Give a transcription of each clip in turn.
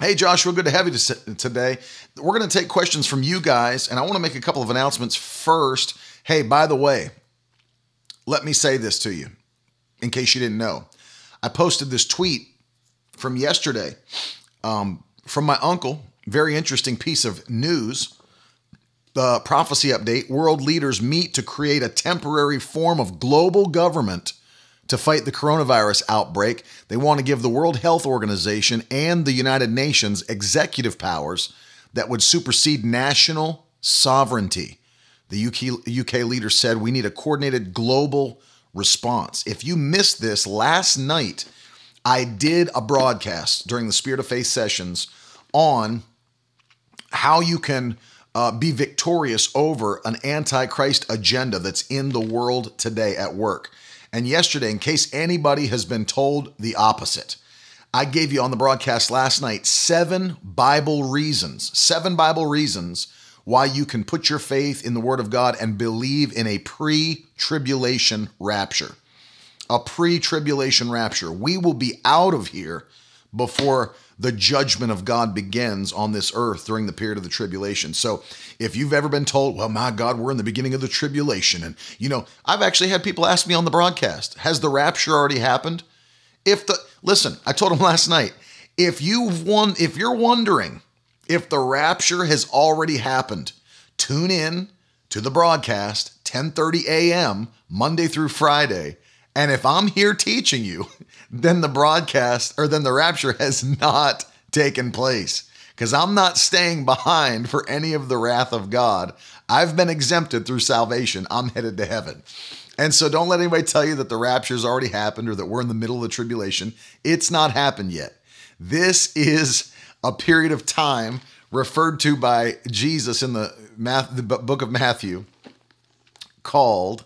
hey Joshua, good to have you today. We're going to take questions from you guys, and I want to make a couple of announcements first. Hey, by the way, let me say this to you in case you didn't know. I posted this tweet from yesterday um, from my uncle. Very interesting piece of news. The prophecy update world leaders meet to create a temporary form of global government to fight the coronavirus outbreak. They want to give the World Health Organization and the United Nations executive powers that would supersede national sovereignty. The UK, UK leader said we need a coordinated global response. If you missed this last night, I did a broadcast during the Spirit of Faith sessions on how you can uh, be victorious over an antichrist agenda that's in the world today at work. And yesterday, in case anybody has been told the opposite, I gave you on the broadcast last night seven Bible reasons, seven Bible reasons why you can put your faith in the Word of God and believe in a pre tribulation rapture. A pre tribulation rapture. We will be out of here before the judgment of God begins on this earth during the period of the tribulation. So, if you've ever been told, well, my God, we're in the beginning of the tribulation, and you know, I've actually had people ask me on the broadcast, has the rapture already happened? If the listen, I told them last night, if you've won, if you're wondering if the rapture has already happened, tune in to the broadcast 10:30 a.m. Monday through Friday. And if I'm here teaching you, then the broadcast or then the rapture has not taken place because I'm not staying behind for any of the wrath of God. I've been exempted through salvation. I'm headed to heaven. And so don't let anybody tell you that the rapture's already happened or that we're in the middle of the tribulation. It's not happened yet. This is a period of time referred to by Jesus in the, Math, the book of Matthew called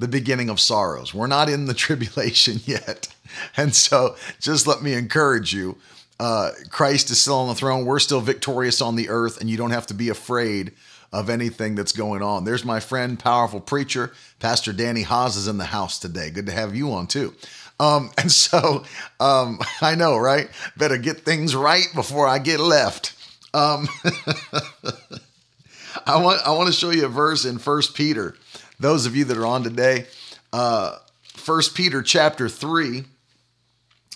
the beginning of sorrows. We're not in the tribulation yet. And so just let me encourage you. Uh, Christ is still on the throne. We're still victorious on the earth, and you don't have to be afraid of anything that's going on. There's my friend, powerful preacher, Pastor Danny Haas is in the house today. Good to have you on too. Um, and so um, I know, right? Better get things right before I get left. Um, I want I want to show you a verse in First Peter. Those of you that are on today, uh, First Peter chapter three,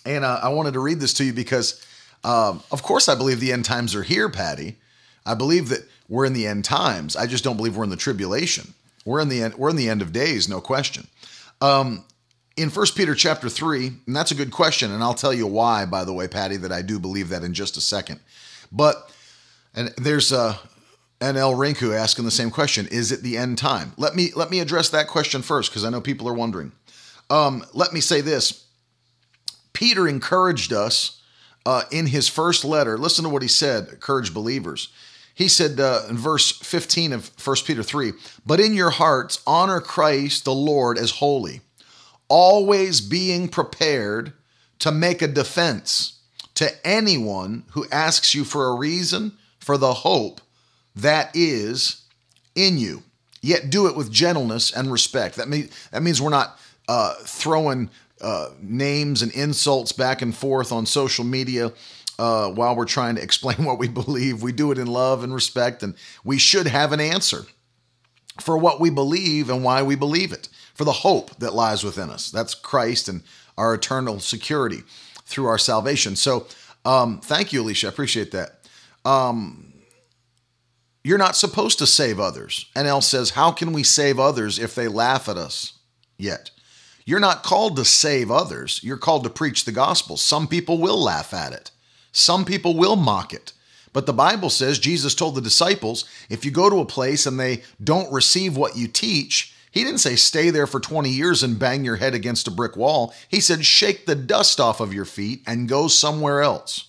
and uh, I wanted to read this to you because, um, of course, I believe the end times are here, Patty. I believe that we're in the end times. I just don't believe we're in the tribulation. We're in the end. We're in the end of days, no question. Um, in First Peter chapter three, and that's a good question, and I'll tell you why. By the way, Patty, that I do believe that in just a second. But and there's uh, an El Rinku asking the same question: Is it the end time? Let me let me address that question first because I know people are wondering. Um, let me say this: Peter encouraged us uh, in his first letter. Listen to what he said. Encourage believers. He said uh, in verse 15 of 1 Peter 3 But in your hearts, honor Christ the Lord as holy, always being prepared to make a defense to anyone who asks you for a reason for the hope that is in you. Yet do it with gentleness and respect. That, mean, that means we're not uh, throwing uh, names and insults back and forth on social media uh, while we're trying to explain what we believe. We do it in love and respect, and we should have an answer for what we believe and why we believe it, for the hope that lies within us. That's Christ and our eternal security through our salvation. So, um, thank you, Alicia. I appreciate that. Um, you're not supposed to save others. And El says, How can we save others if they laugh at us yet? You're not called to save others. You're called to preach the gospel. Some people will laugh at it, some people will mock it. But the Bible says, Jesus told the disciples, if you go to a place and they don't receive what you teach, he didn't say stay there for 20 years and bang your head against a brick wall. He said shake the dust off of your feet and go somewhere else.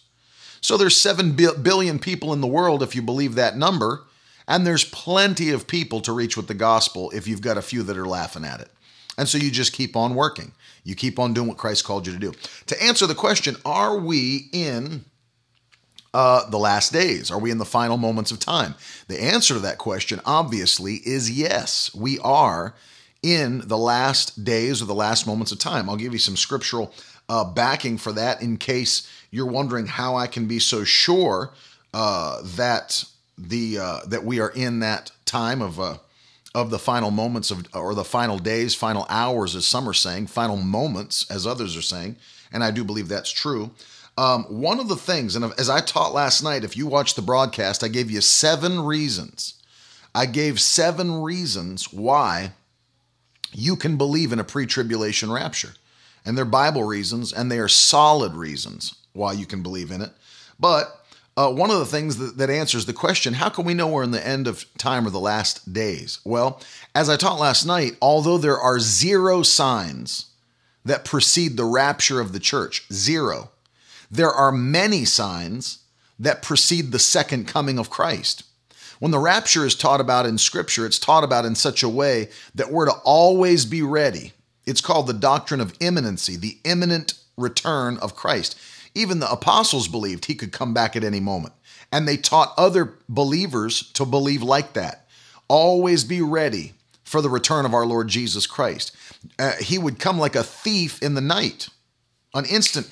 So there's 7 billion people in the world if you believe that number, and there's plenty of people to reach with the gospel if you've got a few that are laughing at it. And so you just keep on working. You keep on doing what Christ called you to do. To answer the question, are we in uh, the last days? Are we in the final moments of time? The answer to that question, obviously, is yes. We are in the last days or the last moments of time. I'll give you some scriptural uh, backing for that in case you're wondering how I can be so sure uh, that the uh, that we are in that time of uh, of the final moments of or the final days, final hours, as some are saying, final moments, as others are saying, and I do believe that's true. Um, one of the things, and as I taught last night, if you watched the broadcast, I gave you seven reasons. I gave seven reasons why you can believe in a pre tribulation rapture. And they're Bible reasons, and they are solid reasons why you can believe in it. But uh, one of the things that, that answers the question how can we know we're in the end of time or the last days? Well, as I taught last night, although there are zero signs that precede the rapture of the church, zero, there are many signs that precede the second coming of Christ. When the rapture is taught about in Scripture, it's taught about in such a way that we're to always be ready. It's called the doctrine of imminency, the imminent return of Christ. Even the apostles believed he could come back at any moment. And they taught other believers to believe like that. Always be ready for the return of our Lord Jesus Christ. Uh, he would come like a thief in the night an instant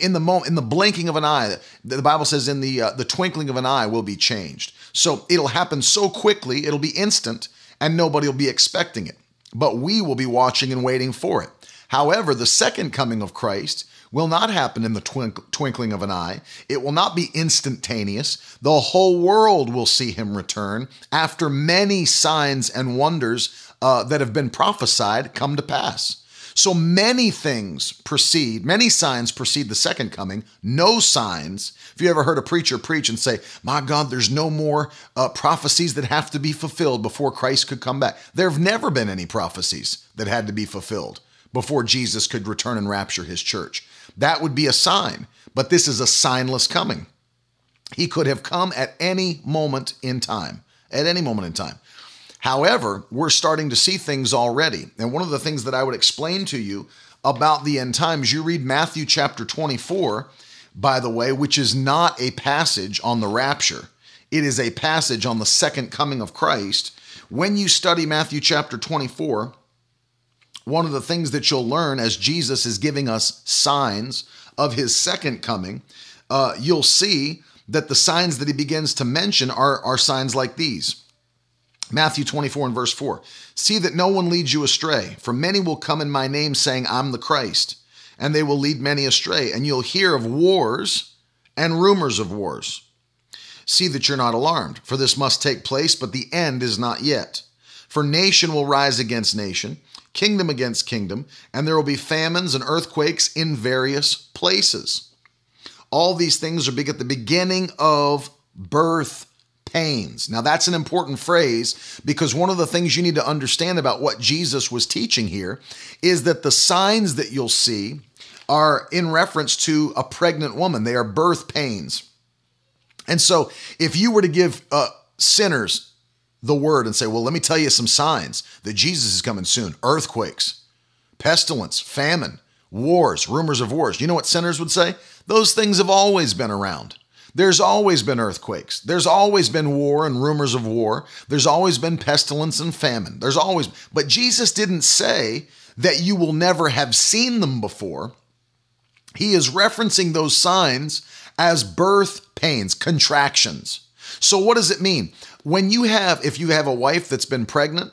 in the moment in the blinking of an eye the bible says in the uh, the twinkling of an eye will be changed so it'll happen so quickly it'll be instant and nobody will be expecting it but we will be watching and waiting for it however the second coming of christ will not happen in the twinkling of an eye. It will not be instantaneous. The whole world will see him return after many signs and wonders uh, that have been prophesied come to pass. So many things precede, many signs precede the second coming, no signs. If you ever heard a preacher preach and say, My God, there's no more uh, prophecies that have to be fulfilled before Christ could come back. There have never been any prophecies that had to be fulfilled before Jesus could return and rapture his church. That would be a sign, but this is a signless coming. He could have come at any moment in time, at any moment in time. However, we're starting to see things already. And one of the things that I would explain to you about the end times, you read Matthew chapter 24, by the way, which is not a passage on the rapture, it is a passage on the second coming of Christ. When you study Matthew chapter 24, one of the things that you'll learn as Jesus is giving us signs of his second coming, uh, you'll see that the signs that he begins to mention are, are signs like these. Matthew 24 and verse 4. See that no one leads you astray, for many will come in my name saying, I'm the Christ, and they will lead many astray, and you'll hear of wars and rumors of wars. See that you're not alarmed, for this must take place, but the end is not yet. For nation will rise against nation, kingdom against kingdom, and there will be famines and earthquakes in various places. All these things are at the beginning of birth pains. Now, that's an important phrase because one of the things you need to understand about what Jesus was teaching here is that the signs that you'll see are in reference to a pregnant woman, they are birth pains. And so, if you were to give uh, sinners the word and say, Well, let me tell you some signs that Jesus is coming soon earthquakes, pestilence, famine, wars, rumors of wars. You know what sinners would say? Those things have always been around. There's always been earthquakes. There's always been war and rumors of war. There's always been pestilence and famine. There's always, but Jesus didn't say that you will never have seen them before. He is referencing those signs as birth pains, contractions. So, what does it mean? When you have, if you have a wife that's been pregnant,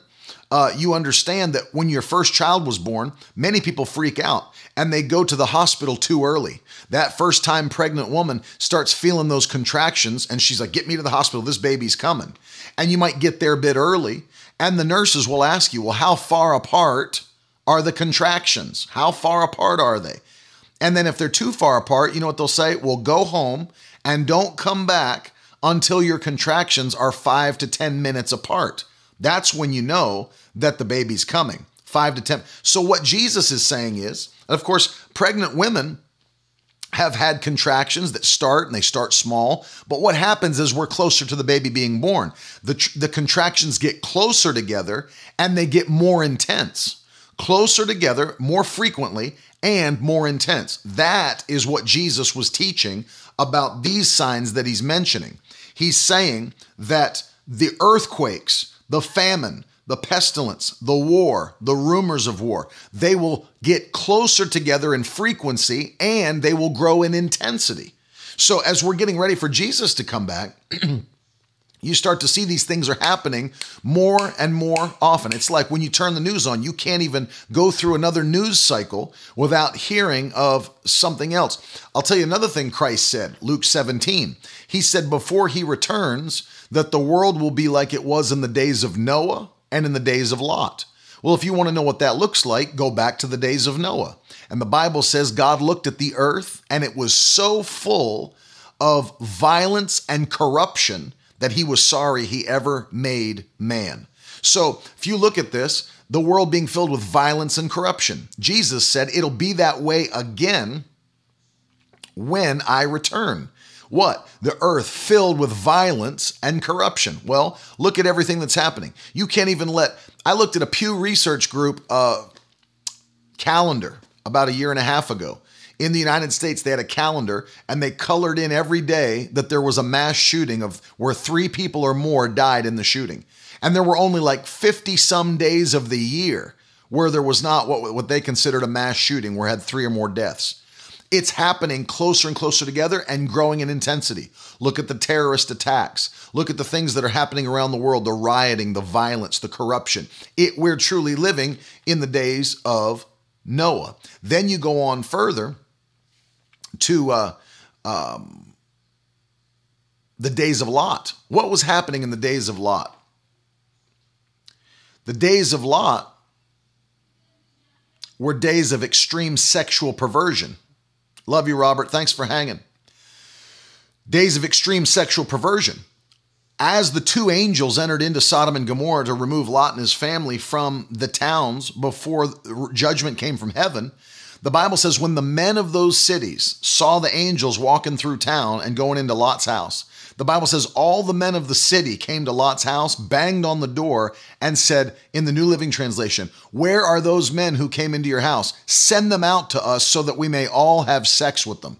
uh, you understand that when your first child was born, many people freak out and they go to the hospital too early. That first time pregnant woman starts feeling those contractions and she's like, Get me to the hospital, this baby's coming. And you might get there a bit early, and the nurses will ask you, Well, how far apart are the contractions? How far apart are they? And then if they're too far apart, you know what they'll say? Well, go home and don't come back until your contractions are five to 10 minutes apart. That's when you know that the baby's coming. Five to 10. So, what Jesus is saying is, of course, pregnant women have had contractions that start and they start small. But what happens is we're closer to the baby being born. The, the contractions get closer together and they get more intense. Closer together, more frequently, and more intense. That is what Jesus was teaching about these signs that he's mentioning. He's saying that the earthquakes, the famine, the pestilence, the war, the rumors of war, they will get closer together in frequency and they will grow in intensity. So, as we're getting ready for Jesus to come back, you start to see these things are happening more and more often. It's like when you turn the news on, you can't even go through another news cycle without hearing of something else. I'll tell you another thing Christ said, Luke 17. He said, Before he returns, that the world will be like it was in the days of Noah and in the days of Lot. Well, if you want to know what that looks like, go back to the days of Noah. And the Bible says God looked at the earth and it was so full of violence and corruption that he was sorry he ever made man. So, if you look at this, the world being filled with violence and corruption, Jesus said it'll be that way again when I return. What? The earth filled with violence and corruption. Well, look at everything that's happening. You can't even let. I looked at a Pew Research Group uh, calendar about a year and a half ago. In the United States, they had a calendar and they colored in every day that there was a mass shooting of where three people or more died in the shooting. And there were only like 50 some days of the year where there was not what, what they considered a mass shooting, where had three or more deaths. It's happening closer and closer together and growing in intensity. Look at the terrorist attacks. Look at the things that are happening around the world the rioting, the violence, the corruption. It, we're truly living in the days of Noah. Then you go on further to uh, um, the days of Lot. What was happening in the days of Lot? The days of Lot were days of extreme sexual perversion. Love you, Robert. Thanks for hanging. Days of extreme sexual perversion. As the two angels entered into Sodom and Gomorrah to remove Lot and his family from the towns before judgment came from heaven, the Bible says, when the men of those cities saw the angels walking through town and going into Lot's house, the Bible says all the men of the city came to Lot's house, banged on the door, and said, in the New Living Translation, Where are those men who came into your house? Send them out to us so that we may all have sex with them.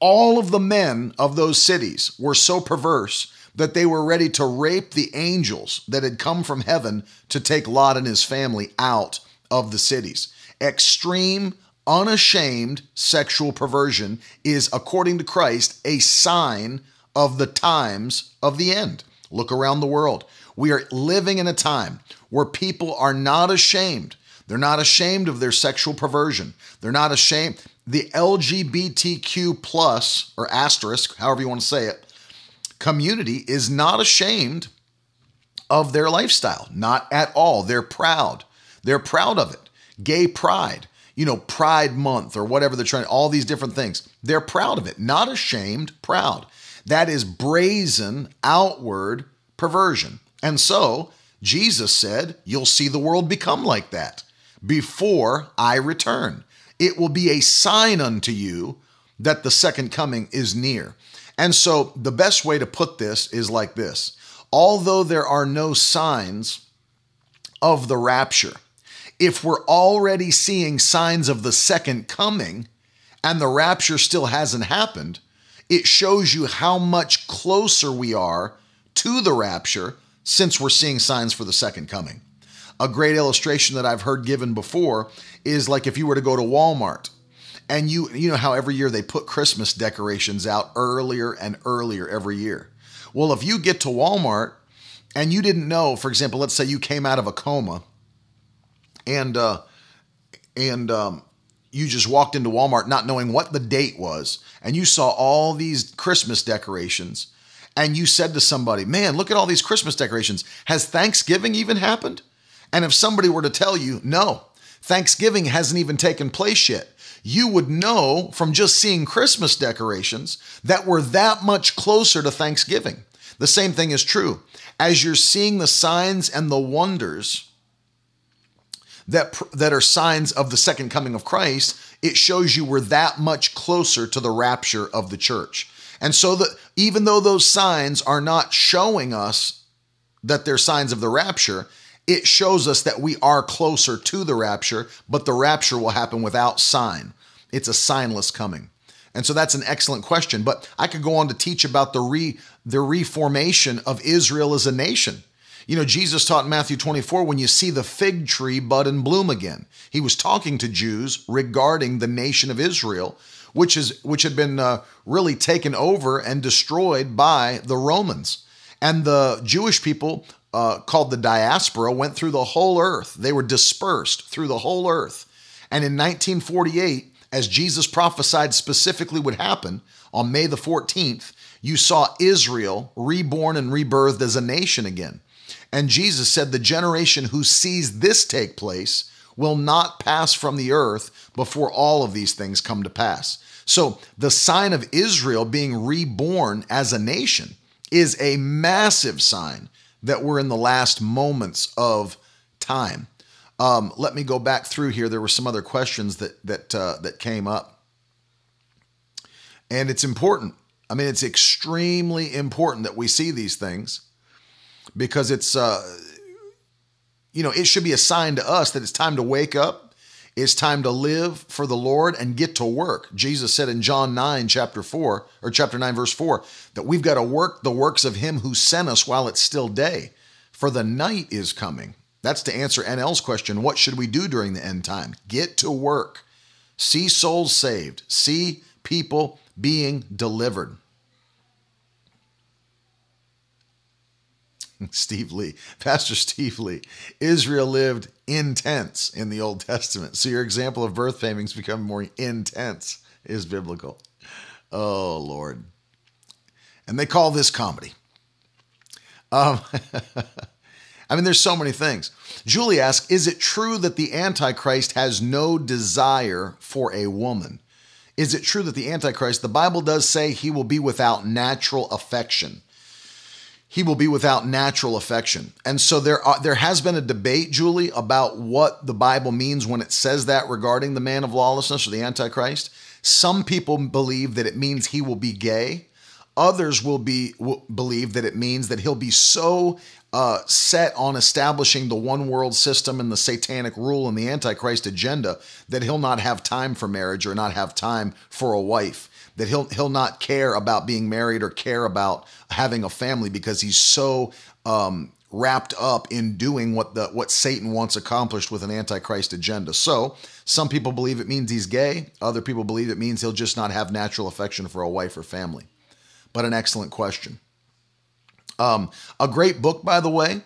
All of the men of those cities were so perverse that they were ready to rape the angels that had come from heaven to take Lot and his family out of the cities. Extreme unashamed sexual perversion is, according to Christ, a sign of the times of the end. Look around the world. We are living in a time where people are not ashamed. They're not ashamed of their sexual perversion. They're not ashamed. The LGBTQ plus or asterisk, however you want to say it, community is not ashamed of their lifestyle. Not at all. They're proud. They're proud of it. Gay pride you know, Pride Month or whatever they're trying, all these different things. They're proud of it, not ashamed, proud. That is brazen, outward perversion. And so Jesus said, You'll see the world become like that before I return. It will be a sign unto you that the second coming is near. And so the best way to put this is like this although there are no signs of the rapture, if we're already seeing signs of the second coming and the rapture still hasn't happened, it shows you how much closer we are to the rapture since we're seeing signs for the second coming. A great illustration that I've heard given before is like if you were to go to Walmart and you you know how every year they put Christmas decorations out earlier and earlier every year. Well, if you get to Walmart and you didn't know, for example, let's say you came out of a coma and uh, and um, you just walked into Walmart not knowing what the date was, and you saw all these Christmas decorations, and you said to somebody, "Man, look at all these Christmas decorations. Has Thanksgiving even happened?" And if somebody were to tell you, "No, Thanksgiving hasn't even taken place yet," you would know from just seeing Christmas decorations that we're that much closer to Thanksgiving. The same thing is true. As you're seeing the signs and the wonders that that are signs of the second coming of Christ, it shows you we're that much closer to the rapture of the church. And so that even though those signs are not showing us that they're signs of the rapture, it shows us that we are closer to the rapture, but the rapture will happen without sign. It's a signless coming. And so that's an excellent question. But I could go on to teach about the re the reformation of Israel as a nation. You know, Jesus taught in Matthew 24 when you see the fig tree bud and bloom again. He was talking to Jews regarding the nation of Israel, which is which had been uh, really taken over and destroyed by the Romans. And the Jewish people uh, called the diaspora went through the whole earth. They were dispersed through the whole earth. And in 1948, as Jesus prophesied specifically would happen on May the 14th, you saw Israel reborn and rebirthed as a nation again. And Jesus said, The generation who sees this take place will not pass from the earth before all of these things come to pass. So, the sign of Israel being reborn as a nation is a massive sign that we're in the last moments of time. Um, let me go back through here. There were some other questions that that uh, that came up, and it's important. I mean, it's extremely important that we see these things because it's uh, you know it should be a sign to us that it's time to wake up. It's time to live for the Lord and get to work. Jesus said in John 9, chapter 4, or chapter 9, verse 4, that we've got to work the works of Him who sent us while it's still day, for the night is coming. That's to answer NL's question what should we do during the end time? Get to work. See souls saved. See people being delivered. Steve Lee, Pastor Steve Lee. Israel lived intense in the Old Testament. So your example of birth famings become more intense is biblical. Oh, Lord. And they call this comedy. Um, I mean, there's so many things. Julie asks Is it true that the Antichrist has no desire for a woman? Is it true that the Antichrist, the Bible does say he will be without natural affection? He will be without natural affection. And so there are, there has been a debate, Julie, about what the Bible means when it says that regarding the man of lawlessness or the Antichrist. Some people believe that it means he will be gay. Others will be will believe that it means that he'll be so uh, set on establishing the one world system and the satanic rule and the antichrist agenda that he'll not have time for marriage or not have time for a wife that he'll he'll not care about being married or care about having a family because he's so um, wrapped up in doing what the what Satan wants accomplished with an antichrist agenda. So some people believe it means he's gay. Other people believe it means he'll just not have natural affection for a wife or family but an excellent question. Um, a great book, by the way,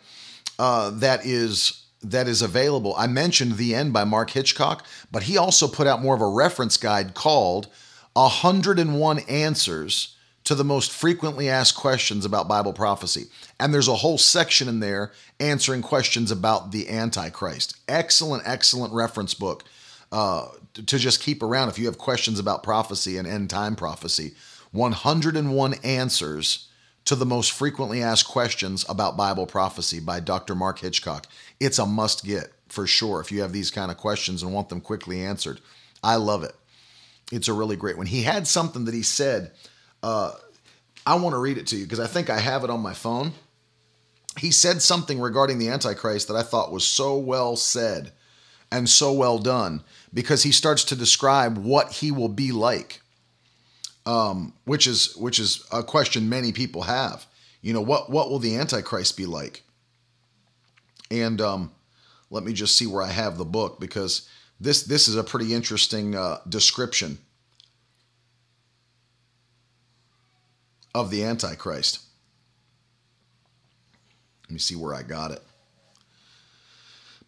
uh, that is that is available. I mentioned The End by Mark Hitchcock, but he also put out more of a reference guide called 101 Answers to the Most Frequently Asked Questions About Bible Prophecy. And there's a whole section in there answering questions about the Antichrist. Excellent, excellent reference book uh, to just keep around if you have questions about prophecy and end time prophecy. 101 Answers to the Most Frequently Asked Questions About Bible Prophecy by Dr. Mark Hitchcock. It's a must get for sure if you have these kind of questions and want them quickly answered. I love it. It's a really great one. He had something that he said. Uh, I want to read it to you because I think I have it on my phone. He said something regarding the Antichrist that I thought was so well said and so well done because he starts to describe what he will be like um, which is which is a question many people have. You know, what what will the Antichrist be like? And um, let me just see where I have the book because this this is a pretty interesting uh, description of the Antichrist. Let me see where I got it.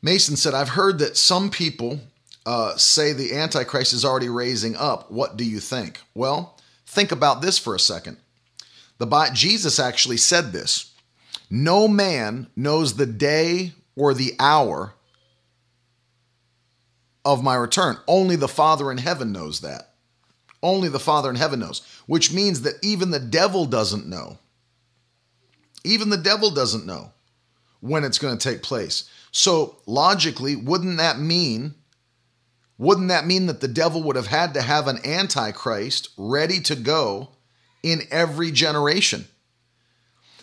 Mason said, I've heard that some people uh, say the Antichrist is already raising up. What do you think? Well, Think about this for a second. The Jesus actually said this. No man knows the day or the hour of my return. Only the Father in heaven knows that. Only the Father in heaven knows, which means that even the devil doesn't know. Even the devil doesn't know when it's going to take place. So logically, wouldn't that mean wouldn't that mean that the devil would have had to have an antichrist ready to go in every generation?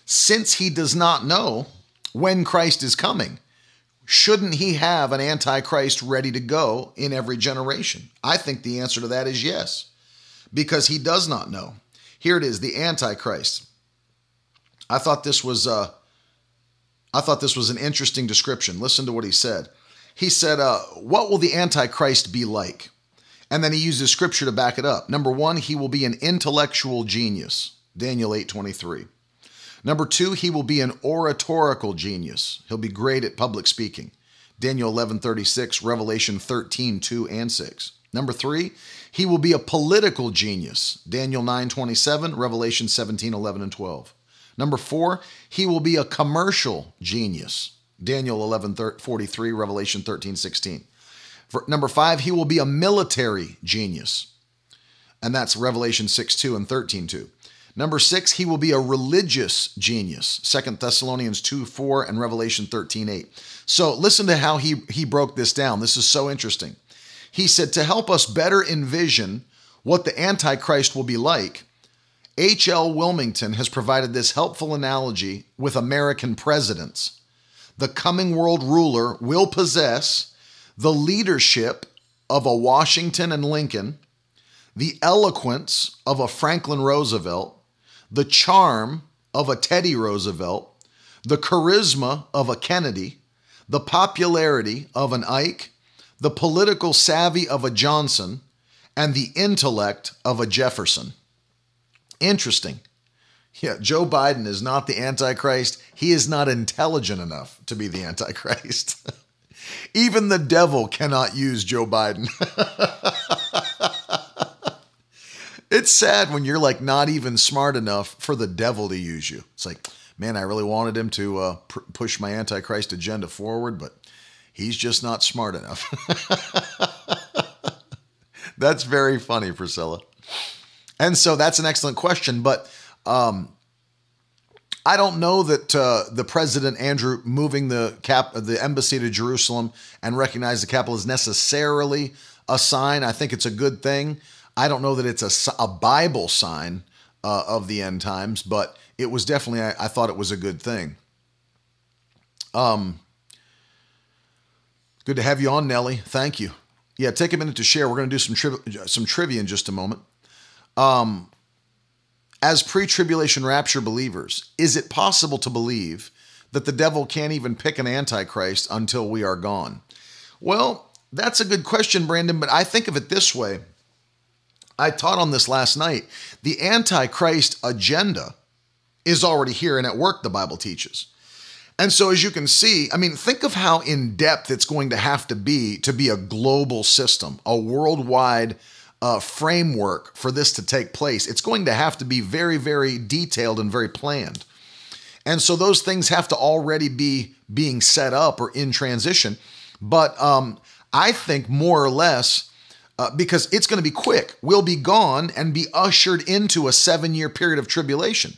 Since he does not know when Christ is coming, shouldn't he have an antichrist ready to go in every generation? I think the answer to that is yes, because he does not know. Here it is, the antichrist. I thought this was uh, I thought this was an interesting description. Listen to what he said. He said, uh, "What will the antichrist be like?" And then he uses scripture to back it up. Number one, he will be an intellectual genius. Daniel eight twenty three. Number two, he will be an oratorical genius. He'll be great at public speaking. Daniel 11:36, Revelation 13, 2 and 6. Number three, he will be a political genius. Daniel 9:27, Revelation 17, 11 and 12. Number four, he will be a commercial genius. Daniel 11:43, Revelation 13, 16. For, number five, he will be a military genius. And that's Revelation 6, 2 and 13, 2. Number six, he will be a religious genius. Second Thessalonians 2 4 and Revelation 13 8. So listen to how he, he broke this down. This is so interesting. He said, to help us better envision what the Antichrist will be like, H.L. Willmington has provided this helpful analogy with American presidents. The coming world ruler will possess the leadership of a Washington and Lincoln, the eloquence of a Franklin Roosevelt, the charm of a Teddy Roosevelt, the charisma of a Kennedy, the popularity of an Ike, the political savvy of a Johnson, and the intellect of a Jefferson. Interesting. Yeah, Joe Biden is not the Antichrist. He is not intelligent enough to be the Antichrist. Even the devil cannot use Joe Biden. It's sad when you're like not even smart enough for the devil to use you. It's like, man, I really wanted him to uh, pr- push my antichrist agenda forward, but he's just not smart enough. that's very funny, Priscilla. And so that's an excellent question, but um, I don't know that uh, the president Andrew moving the cap the embassy to Jerusalem and recognize the capital is necessarily a sign. I think it's a good thing. I don't know that it's a, a Bible sign uh, of the end times, but it was definitely, I, I thought it was a good thing. Um, good to have you on, Nellie. Thank you. Yeah, take a minute to share. We're going to do some tri- some trivia in just a moment. Um, as pre-tribulation rapture believers, is it possible to believe that the devil can't even pick an antichrist until we are gone? Well, that's a good question, Brandon, but I think of it this way. I taught on this last night. The Antichrist agenda is already here and at work, the Bible teaches. And so, as you can see, I mean, think of how in depth it's going to have to be to be a global system, a worldwide uh, framework for this to take place. It's going to have to be very, very detailed and very planned. And so, those things have to already be being set up or in transition. But um, I think more or less, uh, because it's going to be quick. We'll be gone and be ushered into a seven year period of tribulation.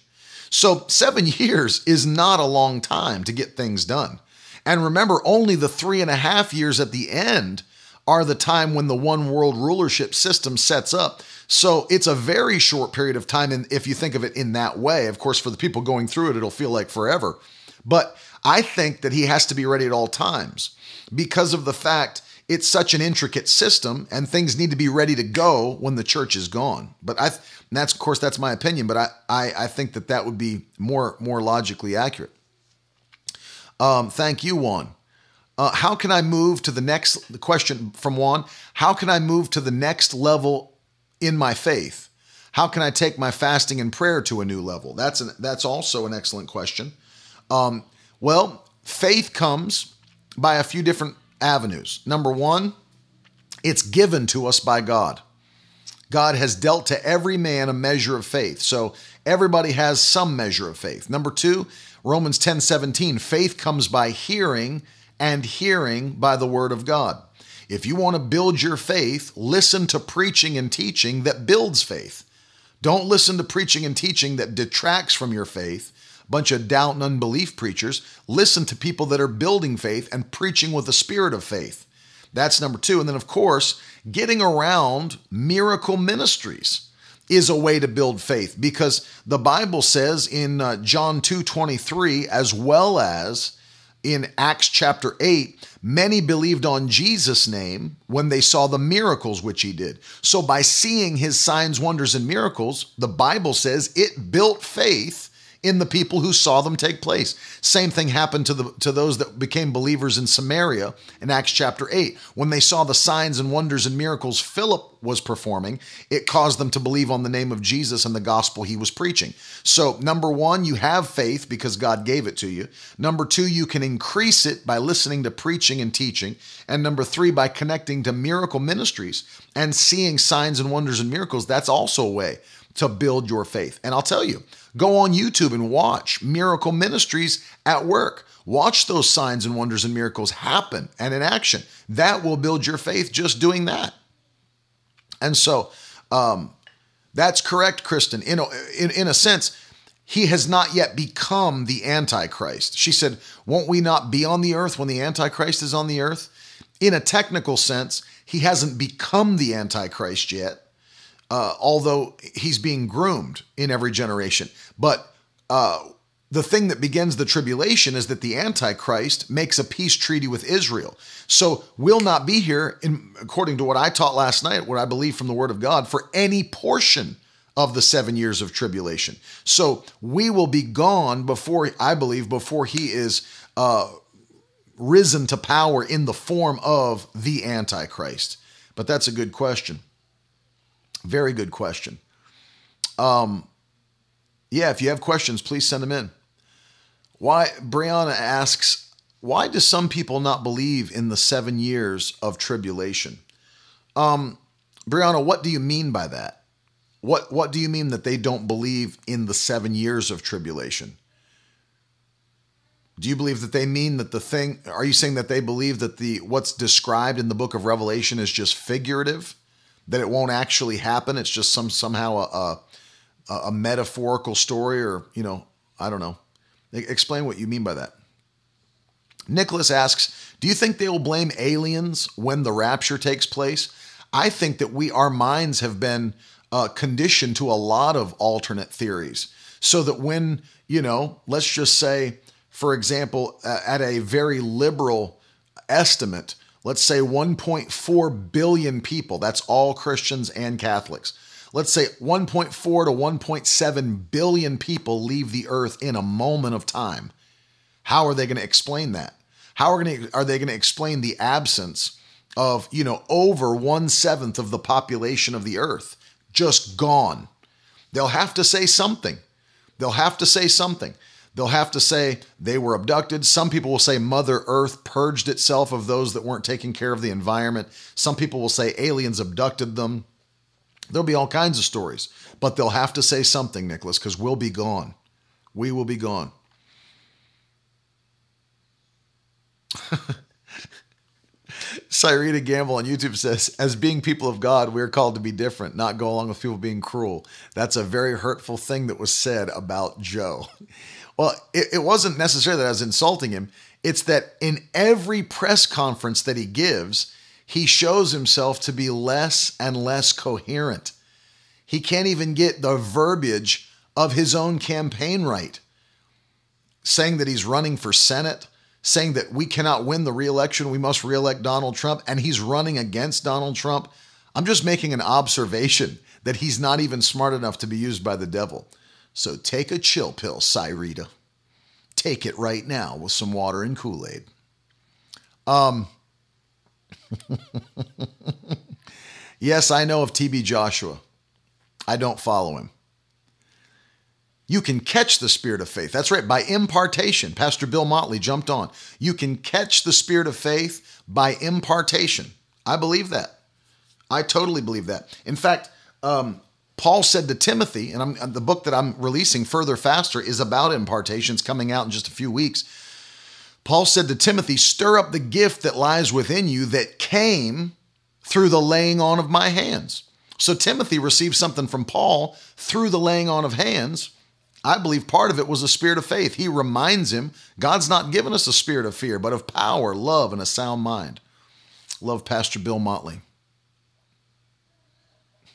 So, seven years is not a long time to get things done. And remember, only the three and a half years at the end are the time when the one world rulership system sets up. So, it's a very short period of time. And if you think of it in that way, of course, for the people going through it, it'll feel like forever. But I think that he has to be ready at all times because of the fact it's such an intricate system and things need to be ready to go when the church is gone. But I, that's of course that's my opinion, but I, I, I think that that would be more more logically accurate. Um, thank you, Juan. Uh, how can I move to the next the question from Juan? How can I move to the next level in my faith? How can I take my fasting and prayer to a new level? That's an, that's also an excellent question. Um, well, faith comes by a few different avenues. Number one, it's given to us by God. God has dealt to every man a measure of faith. So everybody has some measure of faith. Number two, Romans 10 17, faith comes by hearing, and hearing by the word of God. If you want to build your faith, listen to preaching and teaching that builds faith. Don't listen to preaching and teaching that detracts from your faith, bunch of doubt and unbelief preachers. Listen to people that are building faith and preaching with the spirit of faith. That's number two. And then, of course, getting around miracle ministries is a way to build faith because the Bible says in uh, John 2 23, as well as in Acts chapter 8, many believed on Jesus' name when they saw the miracles which he did. So, by seeing his signs, wonders, and miracles, the Bible says it built faith in the people who saw them take place. Same thing happened to the to those that became believers in Samaria in Acts chapter 8. When they saw the signs and wonders and miracles Philip was performing, it caused them to believe on the name of Jesus and the gospel he was preaching. So, number 1, you have faith because God gave it to you. Number 2, you can increase it by listening to preaching and teaching, and number 3 by connecting to miracle ministries and seeing signs and wonders and miracles. That's also a way to build your faith. And I'll tell you, go on YouTube and watch Miracle Ministries at work. Watch those signs and wonders and miracles happen and in action. That will build your faith just doing that. And so, um, that's correct, Kristen. In in, in a sense, he has not yet become the Antichrist. She said, Won't we not be on the earth when the Antichrist is on the earth? In a technical sense, he hasn't become the Antichrist yet uh, although he's being groomed in every generation. But uh, the thing that begins the tribulation is that the Antichrist makes a peace treaty with Israel. So we'll not be here, in, according to what I taught last night, what I believe from the Word of God, for any portion of the seven years of tribulation. So we will be gone before, I believe, before he is uh, risen to power in the form of the Antichrist. But that's a good question. Very good question. Um, yeah, if you have questions, please send them in. Why Brianna asks, why do some people not believe in the seven years of tribulation? Um, Brianna, what do you mean by that? What what do you mean that they don't believe in the seven years of tribulation? Do you believe that they mean that the thing are you saying that they believe that the what's described in the book of Revelation is just figurative? That it won't actually happen. It's just some somehow a, a, a metaphorical story, or you know, I don't know. Explain what you mean by that. Nicholas asks, "Do you think they will blame aliens when the rapture takes place?" I think that we, our minds, have been uh, conditioned to a lot of alternate theories, so that when you know, let's just say, for example, uh, at a very liberal estimate, let's say 1.4 billion people, that's all Christians and Catholics. Let's say 1.4 to 1.7 billion people leave the earth in a moment of time. How are they going to explain that? How are, to, are they going to explain the absence of, you know, over one seventh of the population of the earth just gone? They'll have to say something. They'll have to say something. They'll have to say they were abducted. Some people will say Mother Earth purged itself of those that weren't taking care of the environment. Some people will say aliens abducted them. There'll be all kinds of stories, but they'll have to say something, Nicholas, because we'll be gone. We will be gone. Cyrita Gamble on YouTube says, as being people of God, we are called to be different, not go along with people being cruel. That's a very hurtful thing that was said about Joe. Well, it, it wasn't necessarily that I was insulting him. It's that in every press conference that he gives, he shows himself to be less and less coherent. He can't even get the verbiage of his own campaign right. Saying that he's running for Senate, saying that we cannot win the reelection, we must reelect Donald Trump, and he's running against Donald Trump. I'm just making an observation that he's not even smart enough to be used by the devil. So take a chill pill, Cyrita. Take it right now with some water and Kool Aid. Um, yes, I know of TB Joshua. I don't follow him. You can catch the spirit of faith. That's right, by impartation. Pastor Bill Motley jumped on. You can catch the spirit of faith by impartation. I believe that. I totally believe that. In fact, um, Paul said to Timothy, and I'm, the book that I'm releasing further faster is about impartations coming out in just a few weeks. Paul said to Timothy, Stir up the gift that lies within you that came through the laying on of my hands. So Timothy received something from Paul through the laying on of hands, I believe part of it was a spirit of faith. He reminds him God's not given us a spirit of fear, but of power, love, and a sound mind. Love Pastor Bill Motley.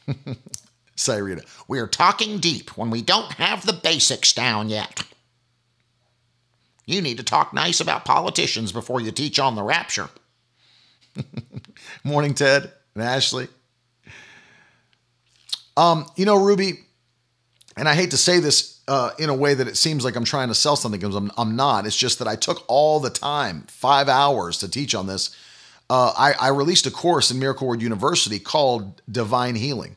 Say, Rita, we're talking deep when we don't have the basics down yet. You need to talk nice about politicians before you teach on the rapture. Morning, Ted and Ashley. Um, you know, Ruby, and I hate to say this uh, in a way that it seems like I'm trying to sell something because I'm, I'm not. It's just that I took all the time, five hours to teach on this. Uh, I, I released a course in Miracle Word University called Divine Healing.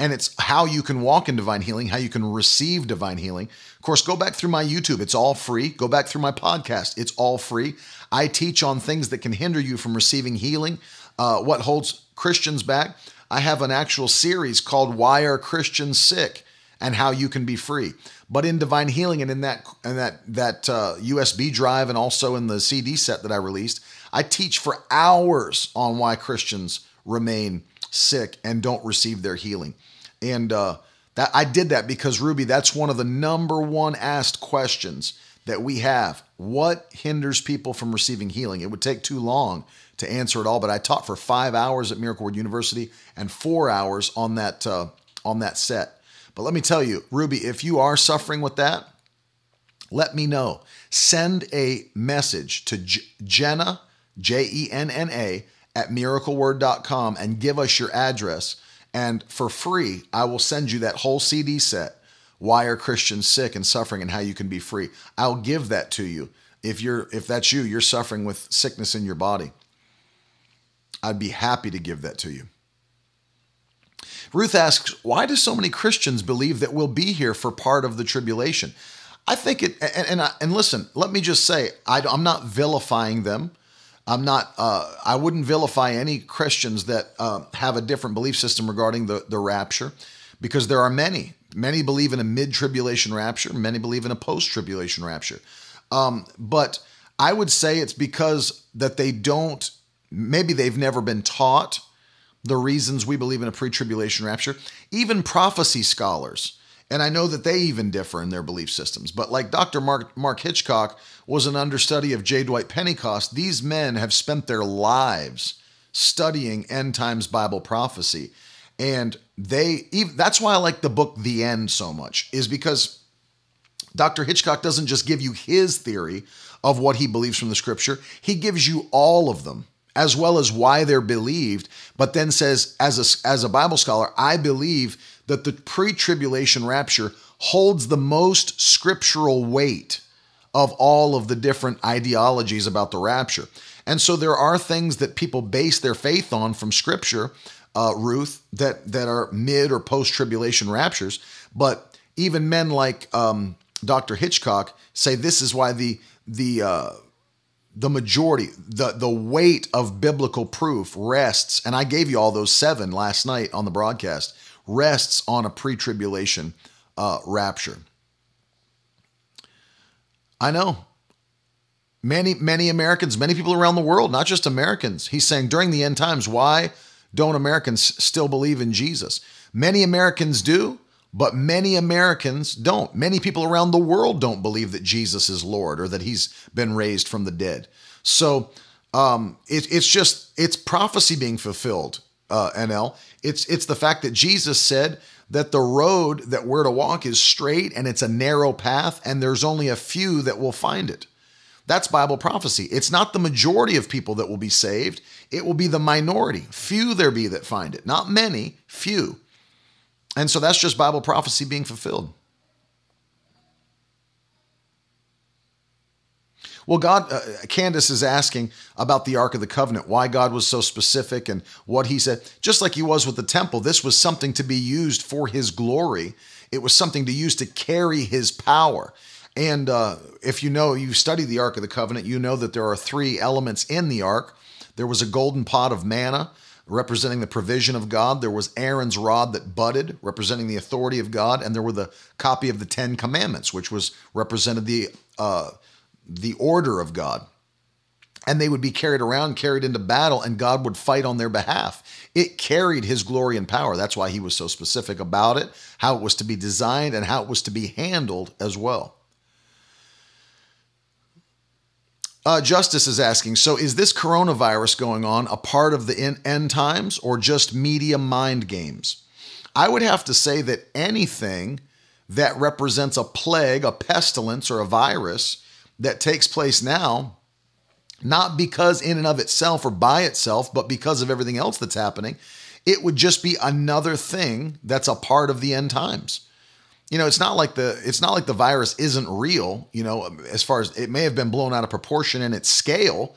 And it's how you can walk in divine healing, how you can receive divine healing. Of course, go back through my YouTube. It's all free. Go back through my podcast. It's all free. I teach on things that can hinder you from receiving healing, uh, what holds Christians back. I have an actual series called Why Are Christians Sick? and how you can be free. But in divine healing and in that and that that uh, USB drive and also in the CD set that I released, I teach for hours on why Christians remain sick and don't receive their healing. And uh, that I did that because Ruby, that's one of the number one asked questions that we have. What hinders people from receiving healing? It would take too long to answer it all, but I taught for five hours at Miracle Word University and four hours on that uh, on that set. But let me tell you, Ruby, if you are suffering with that, let me know. Send a message to Jenna, J E N N A, at miracleword.com and give us your address. And for free, I will send you that whole CD set. Why are Christians sick and suffering and how you can be free? I'll give that to you. If you're if that's you, you're suffering with sickness in your body. I'd be happy to give that to you. Ruth asks, Why do so many Christians believe that we'll be here for part of the tribulation? I think it, and, and, and listen, let me just say, I, am not vilifying them. I'm not, uh, I wouldn't vilify any Christians that uh, have a different belief system regarding the, the rapture because there are many. Many believe in a mid tribulation rapture, many believe in a post tribulation rapture. Um, but I would say it's because that they don't, maybe they've never been taught the reasons we believe in a pre tribulation rapture. Even prophecy scholars, and I know that they even differ in their belief systems, but like Dr. Mark, Mark Hitchcock was an understudy of J. Dwight Pentecost, these men have spent their lives studying end times Bible prophecy. And they, even, that's why I like the book The End so much, is because Dr. Hitchcock doesn't just give you his theory of what he believes from the scripture, he gives you all of them as well as why they're believed, but then says, as a, as a Bible scholar, I believe that the pre tribulation rapture holds the most scriptural weight of all of the different ideologies about the rapture. And so there are things that people base their faith on from scripture, uh, Ruth, that, that are mid or post tribulation raptures. But even men like um, Dr. Hitchcock say this is why the, the, uh, the majority, the the weight of biblical proof rests, and I gave you all those seven last night on the broadcast, rests on a pre-tribulation uh, rapture. I know many many Americans, many people around the world, not just Americans. He's saying during the end times, why don't Americans still believe in Jesus? Many Americans do. But many Americans don't. Many people around the world don't believe that Jesus is Lord or that he's been raised from the dead. So um, it, it's just, it's prophecy being fulfilled, uh, NL. It's, it's the fact that Jesus said that the road that we're to walk is straight and it's a narrow path, and there's only a few that will find it. That's Bible prophecy. It's not the majority of people that will be saved, it will be the minority. Few there be that find it. Not many, few. And so that's just Bible prophecy being fulfilled. Well, God, uh, Candace is asking about the Ark of the Covenant, why God was so specific and what he said. Just like he was with the temple, this was something to be used for his glory. It was something to use to carry his power. And uh, if you know, you study the Ark of the Covenant, you know that there are three elements in the Ark. There was a golden pot of manna, representing the provision of God. There was Aaron's rod that budded, representing the authority of God, and there were the copy of the Ten Commandments, which was represented the uh, the order of God. and they would be carried around, carried into battle, and God would fight on their behalf. It carried his glory and power. That's why he was so specific about it, how it was to be designed, and how it was to be handled as well. Uh, Justice is asking So, is this coronavirus going on a part of the end times or just media mind games? I would have to say that anything that represents a plague, a pestilence, or a virus that takes place now, not because in and of itself or by itself, but because of everything else that's happening, it would just be another thing that's a part of the end times you know, it's not like the it's not like the virus isn't real, you know, as far as it may have been blown out of proportion in its scale,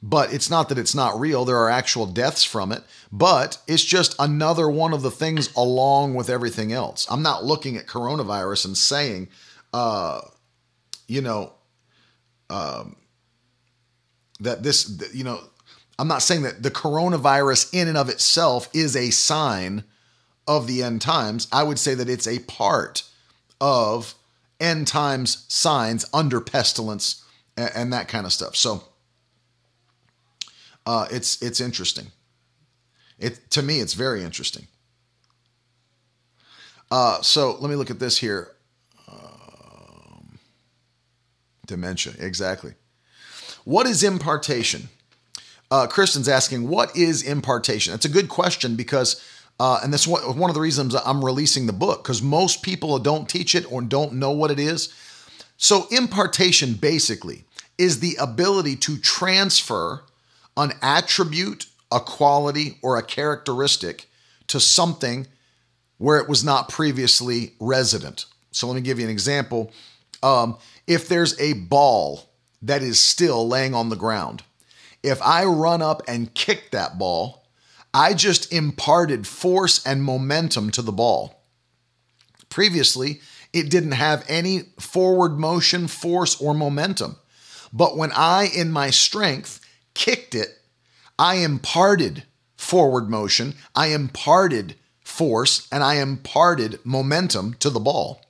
but it's not that it's not real. There are actual deaths from it, but it's just another one of the things along with everything else. I'm not looking at coronavirus and saying, uh, you know, um, that this, you know, I'm not saying that the coronavirus in and of itself is a sign of the end times, I would say that it's a part of end times signs under pestilence and, and that kind of stuff. So uh, it's it's interesting. It to me, it's very interesting. Uh, so let me look at this here. Um, dementia, exactly. What is impartation? Uh, Kristen's asking, what is impartation? That's a good question because uh, and that's one, one of the reasons I'm releasing the book because most people don't teach it or don't know what it is. So, impartation basically is the ability to transfer an attribute, a quality, or a characteristic to something where it was not previously resident. So, let me give you an example. Um, if there's a ball that is still laying on the ground, if I run up and kick that ball, I just imparted force and momentum to the ball. Previously, it didn't have any forward motion, force, or momentum. But when I, in my strength, kicked it, I imparted forward motion, I imparted force, and I imparted momentum to the ball.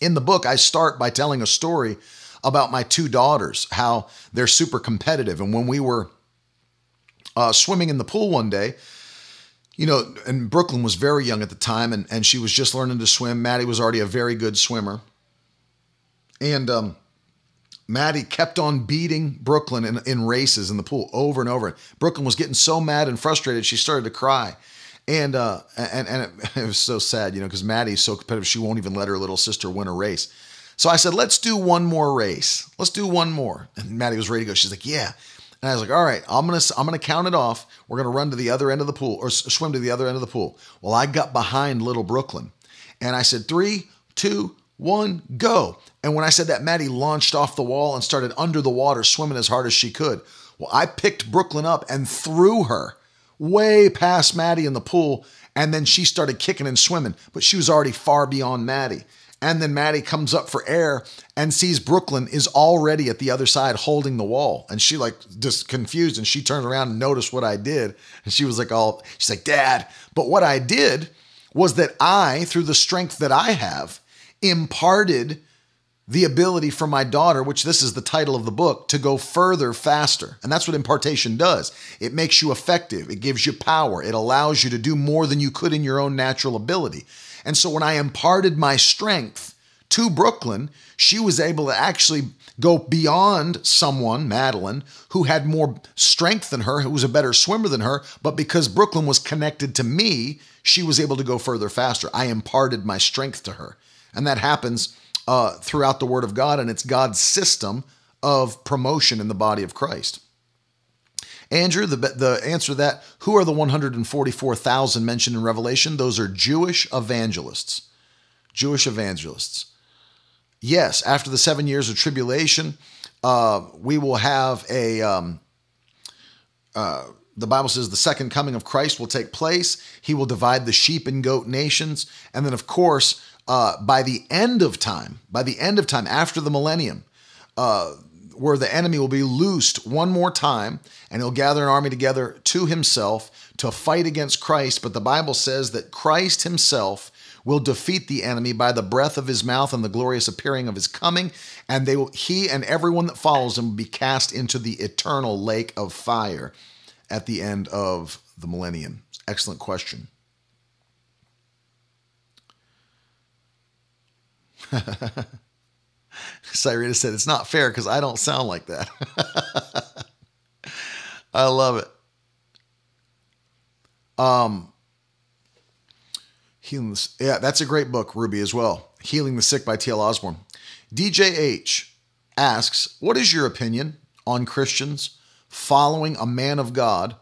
In the book, I start by telling a story about my two daughters, how they're super competitive. And when we were uh, swimming in the pool one day. You know, and Brooklyn was very young at the time, and, and she was just learning to swim. Maddie was already a very good swimmer. And um, Maddie kept on beating Brooklyn in, in races in the pool over and over. Brooklyn was getting so mad and frustrated, she started to cry. And uh, and and it, it was so sad, you know, because Maddie's so competitive, she won't even let her little sister win a race. So I said, let's do one more race. Let's do one more. And Maddie was ready to go. She's like, yeah. And I was like, all right, I'm gonna I'm gonna count it off. We're gonna run to the other end of the pool or swim to the other end of the pool. Well, I got behind little Brooklyn, and I said three, two, one, go. And when I said that, Maddie launched off the wall and started under the water, swimming as hard as she could. Well, I picked Brooklyn up and threw her way past Maddie in the pool, and then she started kicking and swimming, but she was already far beyond Maddie. And then Maddie comes up for air and sees Brooklyn is already at the other side holding the wall. And she like just confused and she turned around and noticed what I did. And she was like, all she's like, Dad. But what I did was that I, through the strength that I have, imparted the ability for my daughter, which this is the title of the book, to go further faster. And that's what impartation does. It makes you effective, it gives you power, it allows you to do more than you could in your own natural ability. And so when I imparted my strength to Brooklyn, she was able to actually go beyond someone, Madeline, who had more strength than her, who was a better swimmer than her. But because Brooklyn was connected to me, she was able to go further faster. I imparted my strength to her. And that happens uh, throughout the Word of God, and it's God's system of promotion in the body of Christ. Andrew, the, the answer to that who are the 144,000 mentioned in Revelation? Those are Jewish evangelists. Jewish evangelists. Yes, after the seven years of tribulation, uh, we will have a. Um, uh, the Bible says the second coming of Christ will take place. He will divide the sheep and goat nations. And then, of course, uh, by the end of time, by the end of time, after the millennium, uh, where the enemy will be loosed one more time and he'll gather an army together to himself to fight against Christ. But the Bible says that Christ himself will defeat the enemy by the breath of his mouth and the glorious appearing of his coming, and they will, he and everyone that follows him will be cast into the eternal lake of fire at the end of the millennium. Excellent question. Cyrita said, It's not fair because I don't sound like that. I love it. Um, Healing the, yeah, that's a great book, Ruby, as well. Healing the Sick by T.L. Osborn. DJH asks, What is your opinion on Christians following a man of God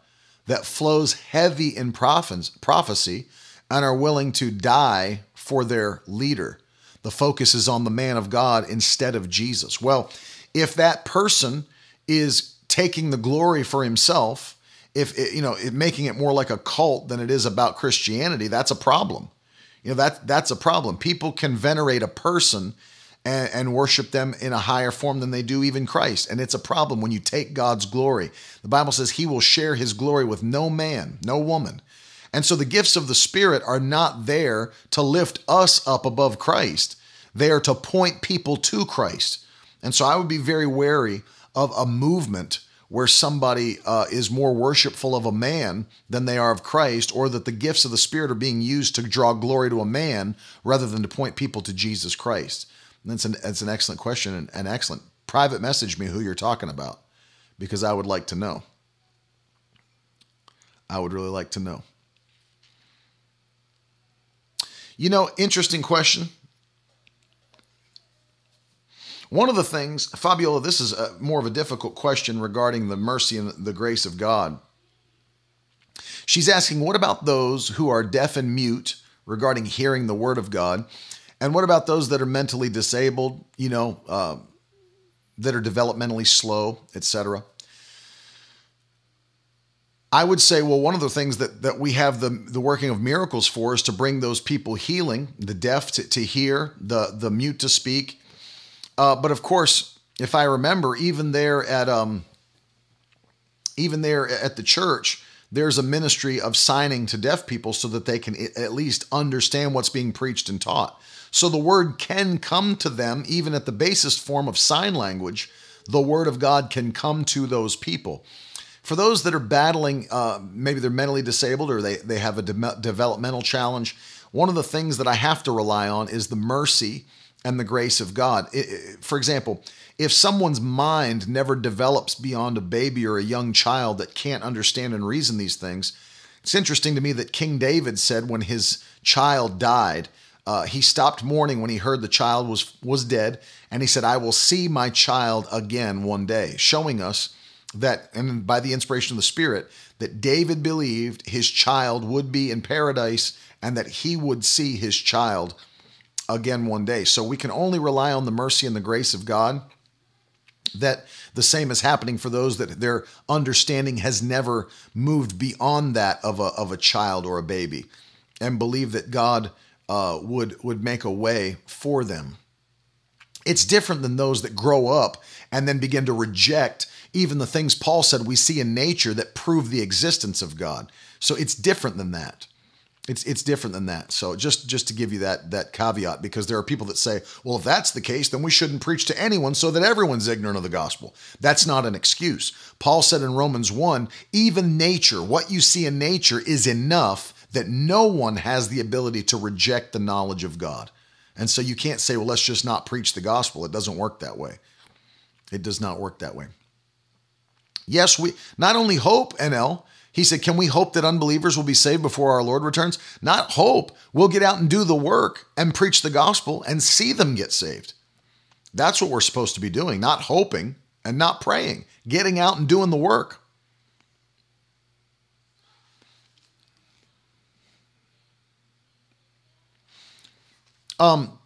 that flows heavy in prophecy and are willing to die for their leader? The focus is on the man of God instead of Jesus. Well, if that person is taking the glory for himself, if it, you know, it, making it more like a cult than it is about Christianity, that's a problem. You know that that's a problem. People can venerate a person and, and, worship them in a higher form than they do even Christ, and it's a problem when you take God's glory. The Bible says He will share His glory with no man, no woman. And so the gifts of the Spirit are not there to lift us up above Christ. They are to point people to Christ. And so I would be very wary of a movement where somebody uh, is more worshipful of a man than they are of Christ, or that the gifts of the Spirit are being used to draw glory to a man rather than to point people to Jesus Christ. And that's an, that's an excellent question and an excellent private message me who you're talking about because I would like to know. I would really like to know. You know, interesting question. One of the things, Fabiola, this is a, more of a difficult question regarding the mercy and the grace of God. She's asking, what about those who are deaf and mute regarding hearing the word of God? And what about those that are mentally disabled, you know, uh, that are developmentally slow, etc.? I would say, well, one of the things that, that we have the, the working of miracles for is to bring those people healing, the deaf to, to hear, the, the mute to speak, uh, but of course, if I remember, even there at um, even there at the church, there's a ministry of signing to deaf people so that they can at least understand what's being preached and taught. So the word can come to them even at the basest form of sign language. The word of God can come to those people. For those that are battling, uh, maybe they're mentally disabled or they, they have a de- developmental challenge, one of the things that I have to rely on is the mercy and the grace of God. For example, if someone's mind never develops beyond a baby or a young child that can't understand and reason these things, it's interesting to me that King David said when his child died, uh, he stopped mourning when he heard the child was was dead, and he said, "I will see my child again one day," showing us that, and by the inspiration of the Spirit, that David believed his child would be in paradise and that he would see his child again one day. So we can only rely on the mercy and the grace of God. That the same is happening for those that their understanding has never moved beyond that of a, of a child or a baby and believe that God uh, would, would make a way for them. It's different than those that grow up and then begin to reject even the things Paul said we see in nature that prove the existence of God. So it's different than that. It's it's different than that. So just just to give you that that caveat, because there are people that say, well, if that's the case, then we shouldn't preach to anyone so that everyone's ignorant of the gospel. That's not an excuse. Paul said in Romans 1, even nature, what you see in nature is enough that no one has the ability to reject the knowledge of God. And so you can't say, well, let's just not preach the gospel. It doesn't work that way. It does not work that way. Yes, we not only hope, NL, he said, Can we hope that unbelievers will be saved before our Lord returns? Not hope. We'll get out and do the work and preach the gospel and see them get saved. That's what we're supposed to be doing, not hoping and not praying, getting out and doing the work. Um,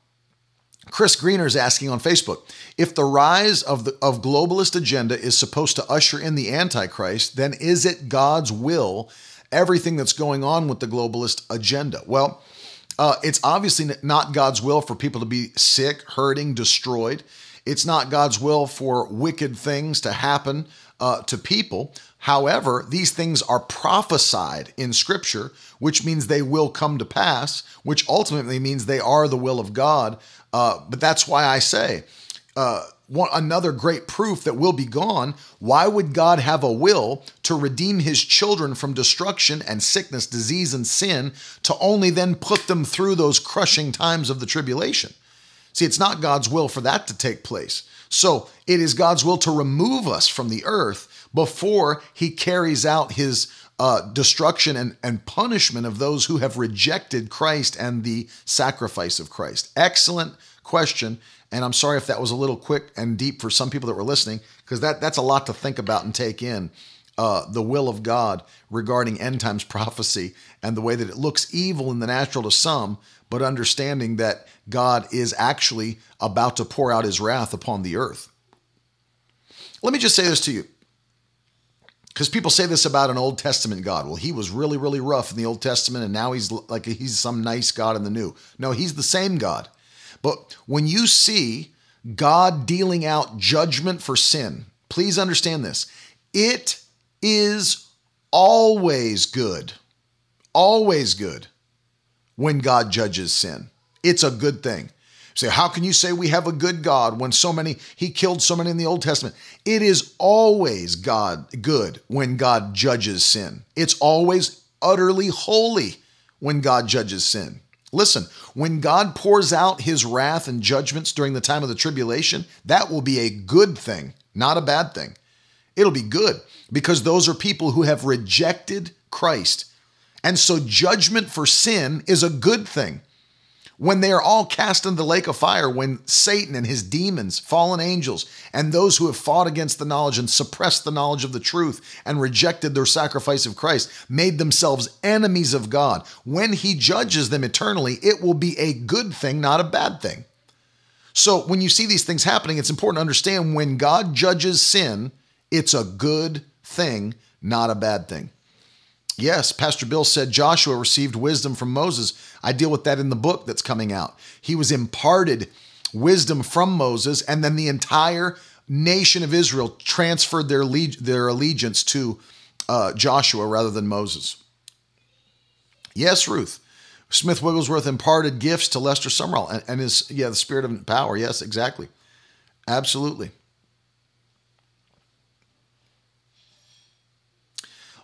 Chris Greener is asking on Facebook if the rise of the of globalist agenda is supposed to usher in the Antichrist, then is it God's will everything that's going on with the globalist agenda? Well, uh, it's obviously not God's will for people to be sick, hurting, destroyed. It's not God's will for wicked things to happen uh, to people. However, these things are prophesied in Scripture, which means they will come to pass, which ultimately means they are the will of God. Uh, but that's why I say, uh, one, another great proof that will be gone. Why would God have a will to redeem his children from destruction and sickness, disease, and sin to only then put them through those crushing times of the tribulation? See, it's not God's will for that to take place. So it is God's will to remove us from the earth before he carries out his uh, destruction and, and punishment of those who have rejected Christ and the sacrifice of Christ. Excellent question. And I'm sorry if that was a little quick and deep for some people that were listening, because that, that's a lot to think about and take in. Uh, the will of God regarding end times prophecy and the way that it looks evil in the natural to some, but understanding that God is actually about to pour out his wrath upon the earth. Let me just say this to you because people say this about an Old Testament God. Well, he was really, really rough in the Old Testament, and now he's like he's some nice God in the New. No, he's the same God. But when you see God dealing out judgment for sin, please understand this. It is always good, always good when God judges sin. It's a good thing. Say, how can you say we have a good God when so many, he killed so many in the Old Testament? It is always God good when God judges sin. It's always utterly holy when God judges sin. Listen, when God pours out his wrath and judgments during the time of the tribulation, that will be a good thing, not a bad thing. It'll be good because those are people who have rejected Christ. And so judgment for sin is a good thing when they are all cast into the lake of fire, when Satan and his demons, fallen angels, and those who have fought against the knowledge and suppressed the knowledge of the truth and rejected their sacrifice of Christ, made themselves enemies of God, when he judges them eternally, it will be a good thing, not a bad thing. So when you see these things happening, it's important to understand when God judges sin, it's a good thing, not a bad thing. Yes, Pastor Bill said Joshua received wisdom from Moses. I deal with that in the book that's coming out. He was imparted wisdom from Moses, and then the entire nation of Israel transferred their, their allegiance to uh, Joshua rather than Moses. Yes, Ruth. Smith Wigglesworth imparted gifts to Lester Sumrall and, and his, yeah, the spirit of power. Yes, exactly. Absolutely.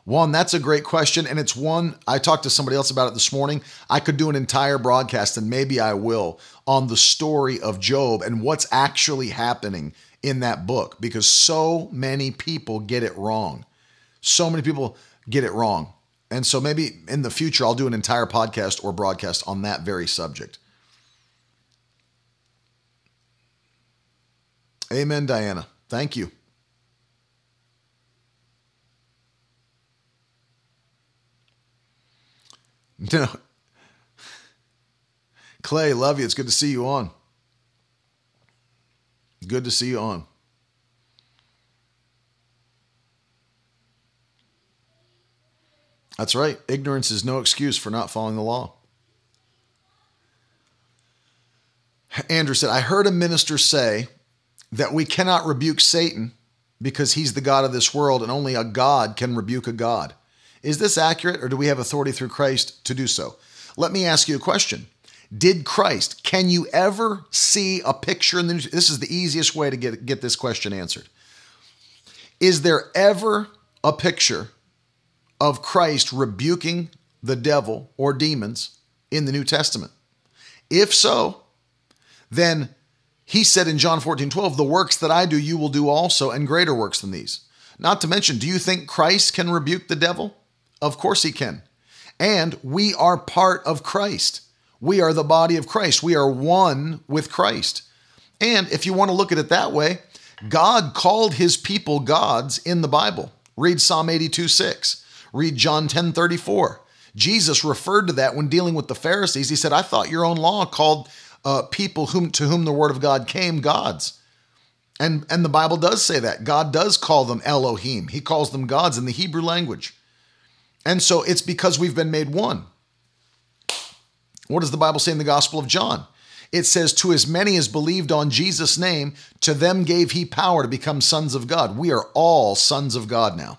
One, that's a great question. And it's one I talked to somebody else about it this morning. I could do an entire broadcast, and maybe I will, on the story of Job and what's actually happening in that book because so many people get it wrong. So many people get it wrong. And so maybe in the future, I'll do an entire podcast or broadcast on that very subject. Amen, Diana. Thank you. No. Clay, love you. It's good to see you on. Good to see you on. That's right. Ignorance is no excuse for not following the law. Andrew said, I heard a minister say that we cannot rebuke Satan because he's the God of this world and only a God can rebuke a God. Is this accurate, or do we have authority through Christ to do so? Let me ask you a question. Did Christ, can you ever see a picture in the This is the easiest way to get, get this question answered. Is there ever a picture of Christ rebuking the devil or demons in the New Testament? If so, then he said in John 14, 12, the works that I do, you will do also, and greater works than these. Not to mention, do you think Christ can rebuke the devil? Of course he can. And we are part of Christ. We are the body of Christ. We are one with Christ. And if you want to look at it that way, God called his people gods in the Bible. Read Psalm 82 6. Read John 10 34. Jesus referred to that when dealing with the Pharisees. He said, I thought your own law called uh, people whom, to whom the word of God came gods. And, and the Bible does say that. God does call them Elohim. He calls them gods in the Hebrew language. And so it's because we've been made one. What does the Bible say in the Gospel of John? it says, To as many as believed on Jesus' name, to them gave he power to become sons of God. We are all sons of God now,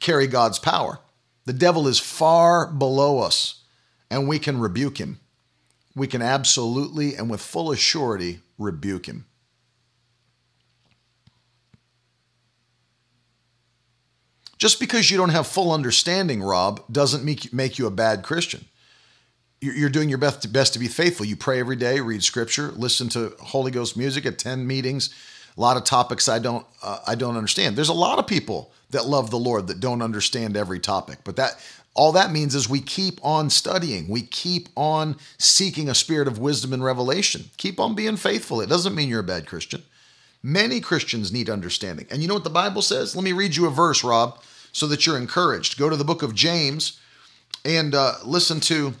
carry God's power. The devil is far below us, and we can rebuke him. We can absolutely and with full assurity rebuke him. Just because you don't have full understanding, Rob, doesn't make, make you a bad Christian. You're doing your best to, best to be faithful. You pray every day, read scripture, listen to Holy Ghost music, attend meetings. A lot of topics I don't uh, I don't understand. There's a lot of people that love the Lord that don't understand every topic, but that all that means is we keep on studying. We keep on seeking a spirit of wisdom and revelation. Keep on being faithful. It doesn't mean you're a bad Christian. Many Christians need understanding. And you know what the Bible says? Let me read you a verse, Rob so that you're encouraged. Go to the book of James and uh, listen to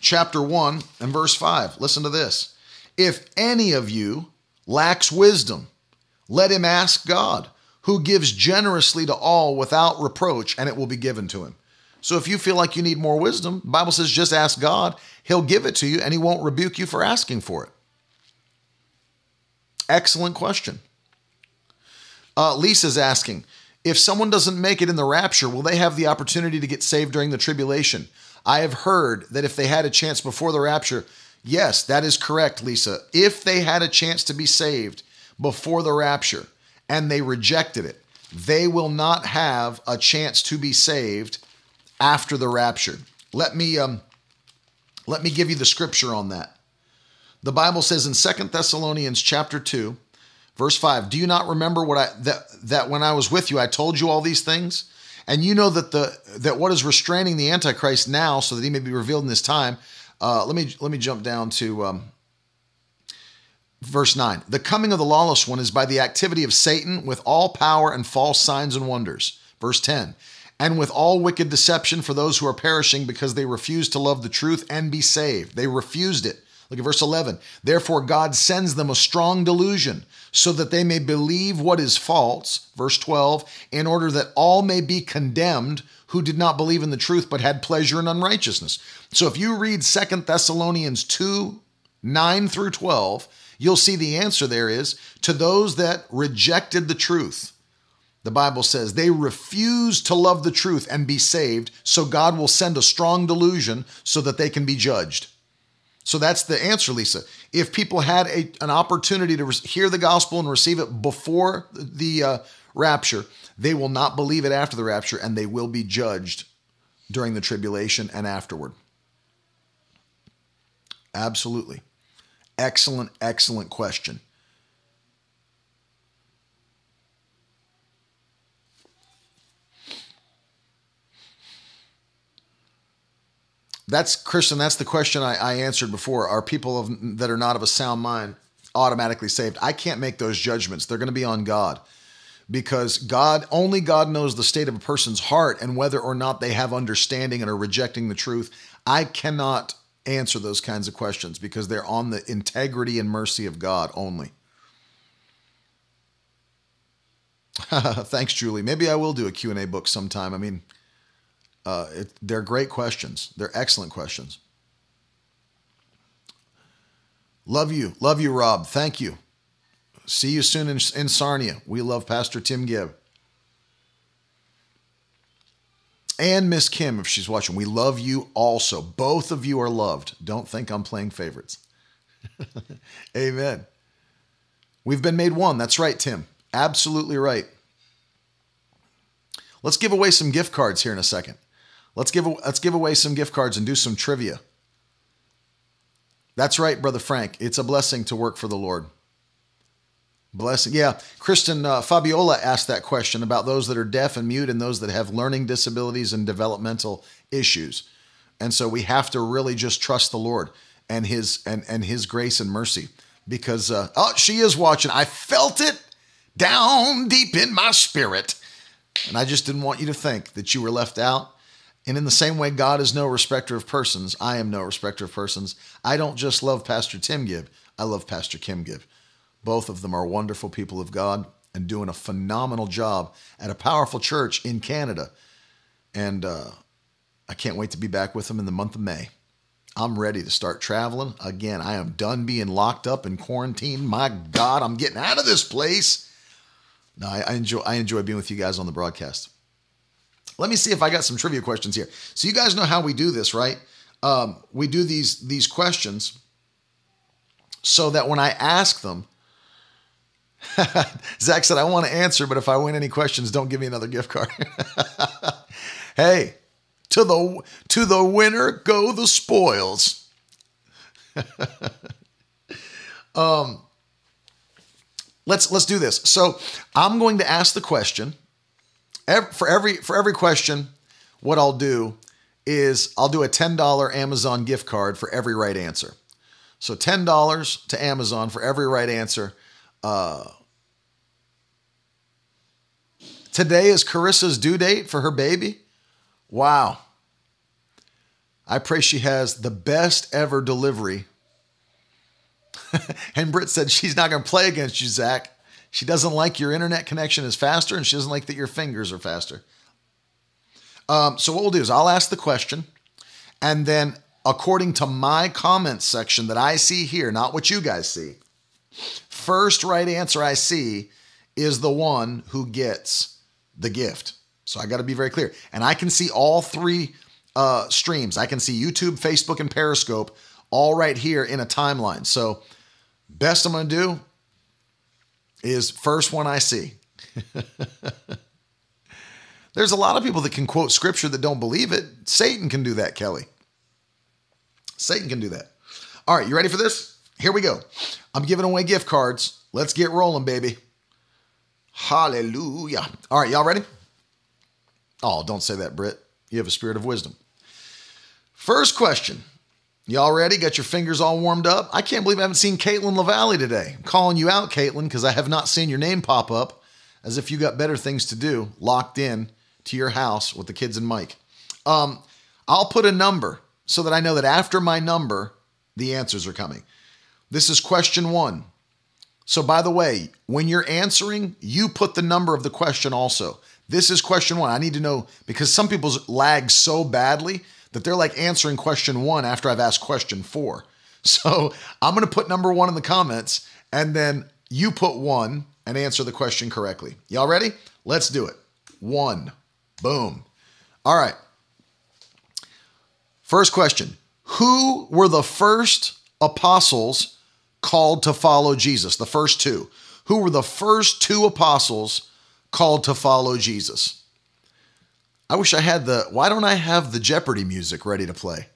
chapter 1 and verse 5. Listen to this. If any of you lacks wisdom, let him ask God, who gives generously to all without reproach, and it will be given to him. So if you feel like you need more wisdom, Bible says just ask God, he'll give it to you and he won't rebuke you for asking for it. Excellent question. Uh, Lisa's asking if someone doesn't make it in the rapture, will they have the opportunity to get saved during the tribulation? I have heard that if they had a chance before the rapture, yes, that is correct, Lisa. If they had a chance to be saved before the rapture and they rejected it, they will not have a chance to be saved after the rapture. Let me um, let me give you the scripture on that. The Bible says in Second Thessalonians chapter 2, Verse 5, do you not remember what I that that when I was with you I told you all these things? And you know that the that what is restraining the antichrist now so that he may be revealed in this time. Uh, let me let me jump down to um, verse 9. The coming of the lawless one is by the activity of Satan with all power and false signs and wonders. Verse 10. And with all wicked deception for those who are perishing because they refuse to love the truth and be saved. They refused it. Look at verse 11. Therefore, God sends them a strong delusion so that they may believe what is false. Verse 12. In order that all may be condemned who did not believe in the truth but had pleasure in unrighteousness. So if you read Second Thessalonians 2 9 through 12, you'll see the answer there is to those that rejected the truth. The Bible says they refuse to love the truth and be saved, so God will send a strong delusion so that they can be judged. So that's the answer, Lisa. If people had a, an opportunity to re- hear the gospel and receive it before the uh, rapture, they will not believe it after the rapture and they will be judged during the tribulation and afterward. Absolutely. Excellent, excellent question. That's Christian. That's the question I, I answered before. Are people of, that are not of a sound mind automatically saved? I can't make those judgments. They're going to be on God because God only God knows the state of a person's heart and whether or not they have understanding and are rejecting the truth. I cannot answer those kinds of questions because they're on the integrity and mercy of God only. Thanks, Julie. Maybe I will do a Q&A book sometime. I mean, uh, it, they're great questions. They're excellent questions. Love you. Love you, Rob. Thank you. See you soon in, in Sarnia. We love Pastor Tim Gibb. And Miss Kim, if she's watching, we love you also. Both of you are loved. Don't think I'm playing favorites. Amen. We've been made one. That's right, Tim. Absolutely right. Let's give away some gift cards here in a second. Let's give let's give away some gift cards and do some trivia. That's right, brother Frank. It's a blessing to work for the Lord. Blessing. Yeah, Kristen uh, Fabiola asked that question about those that are deaf and mute and those that have learning disabilities and developmental issues. And so we have to really just trust the Lord and his and and his grace and mercy because uh, oh, she is watching. I felt it down deep in my spirit. And I just didn't want you to think that you were left out and in the same way, God is no respecter of persons. I am no respecter of persons. I don't just love Pastor Tim Gibb, I love Pastor Kim Gibb. Both of them are wonderful people of God and doing a phenomenal job at a powerful church in Canada. And uh, I can't wait to be back with them in the month of May. I'm ready to start traveling again. I am done being locked up in quarantine. My God, I'm getting out of this place. No, I, I enjoy I enjoy being with you guys on the broadcast. Let me see if I got some trivia questions here. So you guys know how we do this, right? Um, we do these these questions so that when I ask them, Zach said, I want to answer, but if I win any questions, don't give me another gift card. hey, to the to the winner go the spoils. um let's let's do this. So I'm going to ask the question. For every for every question, what I'll do is I'll do a $10 Amazon gift card for every right answer. So $10 to Amazon for every right answer. Uh, today is Carissa's due date for her baby. Wow. I pray she has the best ever delivery. and Britt said she's not going to play against you, Zach. She doesn't like your internet connection is faster, and she doesn't like that your fingers are faster. Um, so what we'll do is I'll ask the question, and then according to my comments section that I see here, not what you guys see, first right answer I see is the one who gets the gift. So I got to be very clear. And I can see all three uh, streams. I can see YouTube, Facebook, and Periscope all right here in a timeline. So best I'm going to do is first one I see. There's a lot of people that can quote scripture that don't believe it. Satan can do that, Kelly. Satan can do that. All right, you ready for this? Here we go. I'm giving away gift cards. Let's get rolling, baby. Hallelujah. All right, y'all ready? Oh, don't say that, Britt. You have a spirit of wisdom. First question. Y'all ready? Got your fingers all warmed up? I can't believe I haven't seen Caitlin LaValle today. I'm calling you out, Caitlin, because I have not seen your name pop up as if you got better things to do, locked in to your house with the kids and Mike. Um, I'll put a number so that I know that after my number, the answers are coming. This is question one. So, by the way, when you're answering, you put the number of the question also. This is question one. I need to know because some people's lag so badly that they're like answering question one after I've asked question four. So, I'm going to put number one in the comments and then you put one and answer the question correctly. Y'all ready? Let's do it. One. Boom. All right. First question Who were the first apostles called to follow Jesus? The first two. Who were the first two apostles called to follow Jesus? I wish I had the. Why don't I have the Jeopardy music ready to play?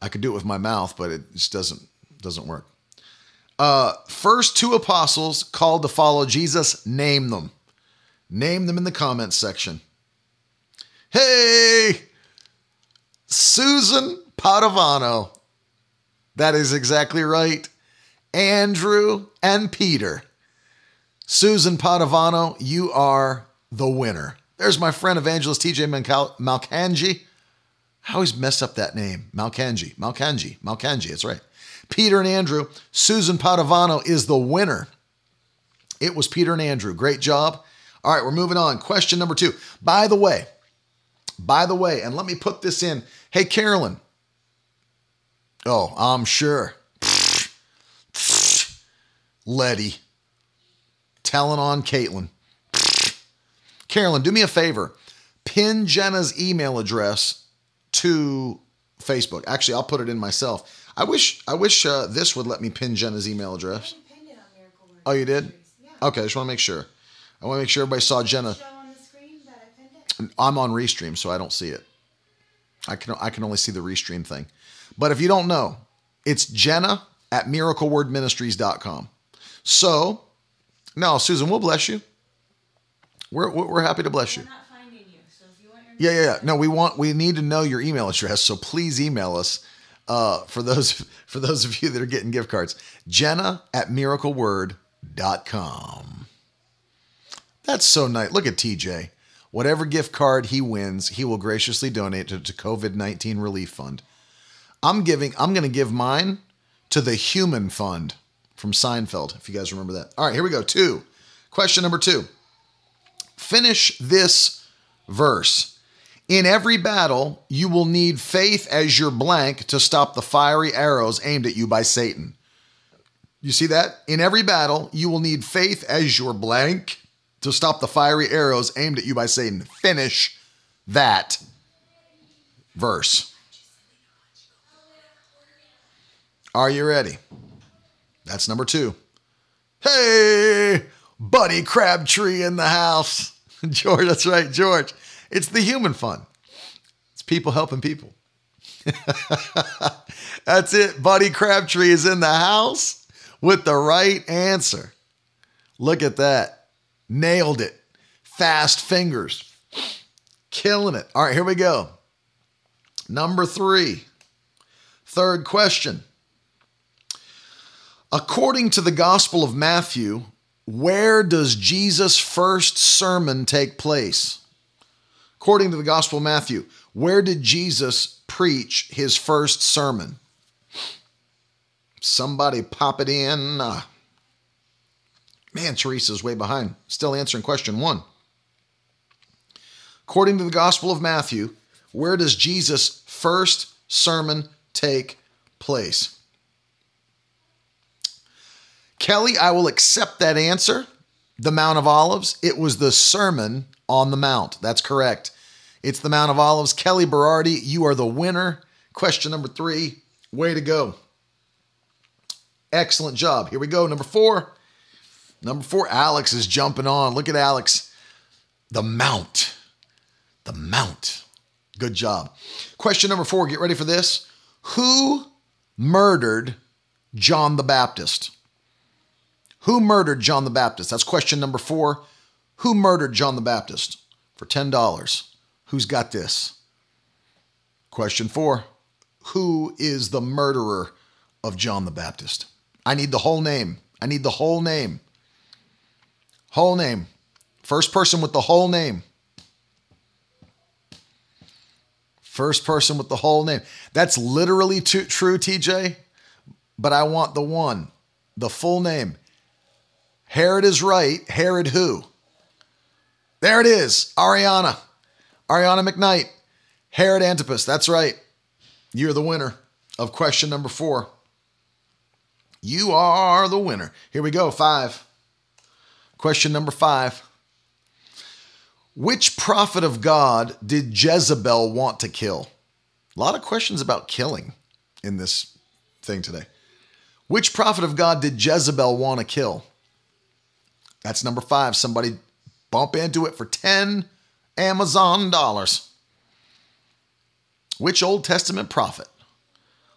I could do it with my mouth, but it just doesn't doesn't work. Uh, first two apostles called to follow Jesus. Name them. Name them in the comments section. Hey, Susan Padovano. That is exactly right. Andrew and Peter. Susan Padovano, you are the winner. There's my friend Evangelist TJ Malkanji. I always mess up that name. Malkanji, Malkanji, Malkanji. That's right. Peter and Andrew. Susan Padovano is the winner. It was Peter and Andrew. Great job. All right, we're moving on. Question number two. By the way, by the way, and let me put this in. Hey, Carolyn. Oh, I'm sure. Letty. Telling on Caitlin. Carolyn, do me a favor. Pin Jenna's email address to Facebook. Actually, I'll put it in myself. I wish I wish uh, this would let me pin Jenna's email address. Oh, you did? Okay, I just want to make sure. I want to make sure everybody saw Jenna. I'm on Restream, so I don't see it. I can I can only see the Restream thing. But if you don't know, it's Jenna at miraclewordministries.com. So, no, Susan, we'll bless you. We're, we're happy to bless you. yeah, yeah, yeah. No, we want we need to know your email address, so please email us. Uh, for those for those of you that are getting gift cards, Jenna at miracleword.com. That's so nice. Look at TJ. Whatever gift card he wins, he will graciously donate to, to COVID 19 Relief Fund. I'm giving, I'm going to give mine to the Human Fund from Seinfeld, if you guys remember that. All right, here we go. Two. Question number two. Finish this verse. In every battle, you will need faith as your blank to stop the fiery arrows aimed at you by Satan. You see that? In every battle, you will need faith as your blank to stop the fiery arrows aimed at you by Satan. Finish that verse. Are you ready? That's number two. Hey, Buddy Crabtree in the house. George, that's right, George. It's the human fun. It's people helping people. that's it. Buddy Crabtree is in the house with the right answer. Look at that. Nailed it. Fast fingers. Killing it. All right, here we go. Number three. Third question. According to the Gospel of Matthew, where does Jesus' first sermon take place? According to the Gospel of Matthew, where did Jesus preach his first sermon? Somebody pop it in. Uh, man, Teresa's way behind. Still answering question one. According to the Gospel of Matthew, where does Jesus' first sermon take place? Kelly, I will accept that answer. The Mount of Olives. It was the Sermon on the Mount. That's correct. It's the Mount of Olives. Kelly Berardi, you are the winner. Question number three. Way to go. Excellent job. Here we go. Number four. Number four, Alex is jumping on. Look at Alex. The Mount. The Mount. Good job. Question number four. Get ready for this. Who murdered John the Baptist? Who murdered John the Baptist? That's question number four. Who murdered John the Baptist? For $10. Who's got this? Question four. Who is the murderer of John the Baptist? I need the whole name. I need the whole name. Whole name. First person with the whole name. First person with the whole name. That's literally t- true, TJ, but I want the one, the full name. Herod is right. Herod who? There it is. Ariana. Ariana McKnight. Herod Antipas. That's right. You're the winner of question number four. You are the winner. Here we go. Five. Question number five. Which prophet of God did Jezebel want to kill? A lot of questions about killing in this thing today. Which prophet of God did Jezebel want to kill? That's number five. Somebody bump into it for 10 Amazon dollars. Which Old Testament prophet?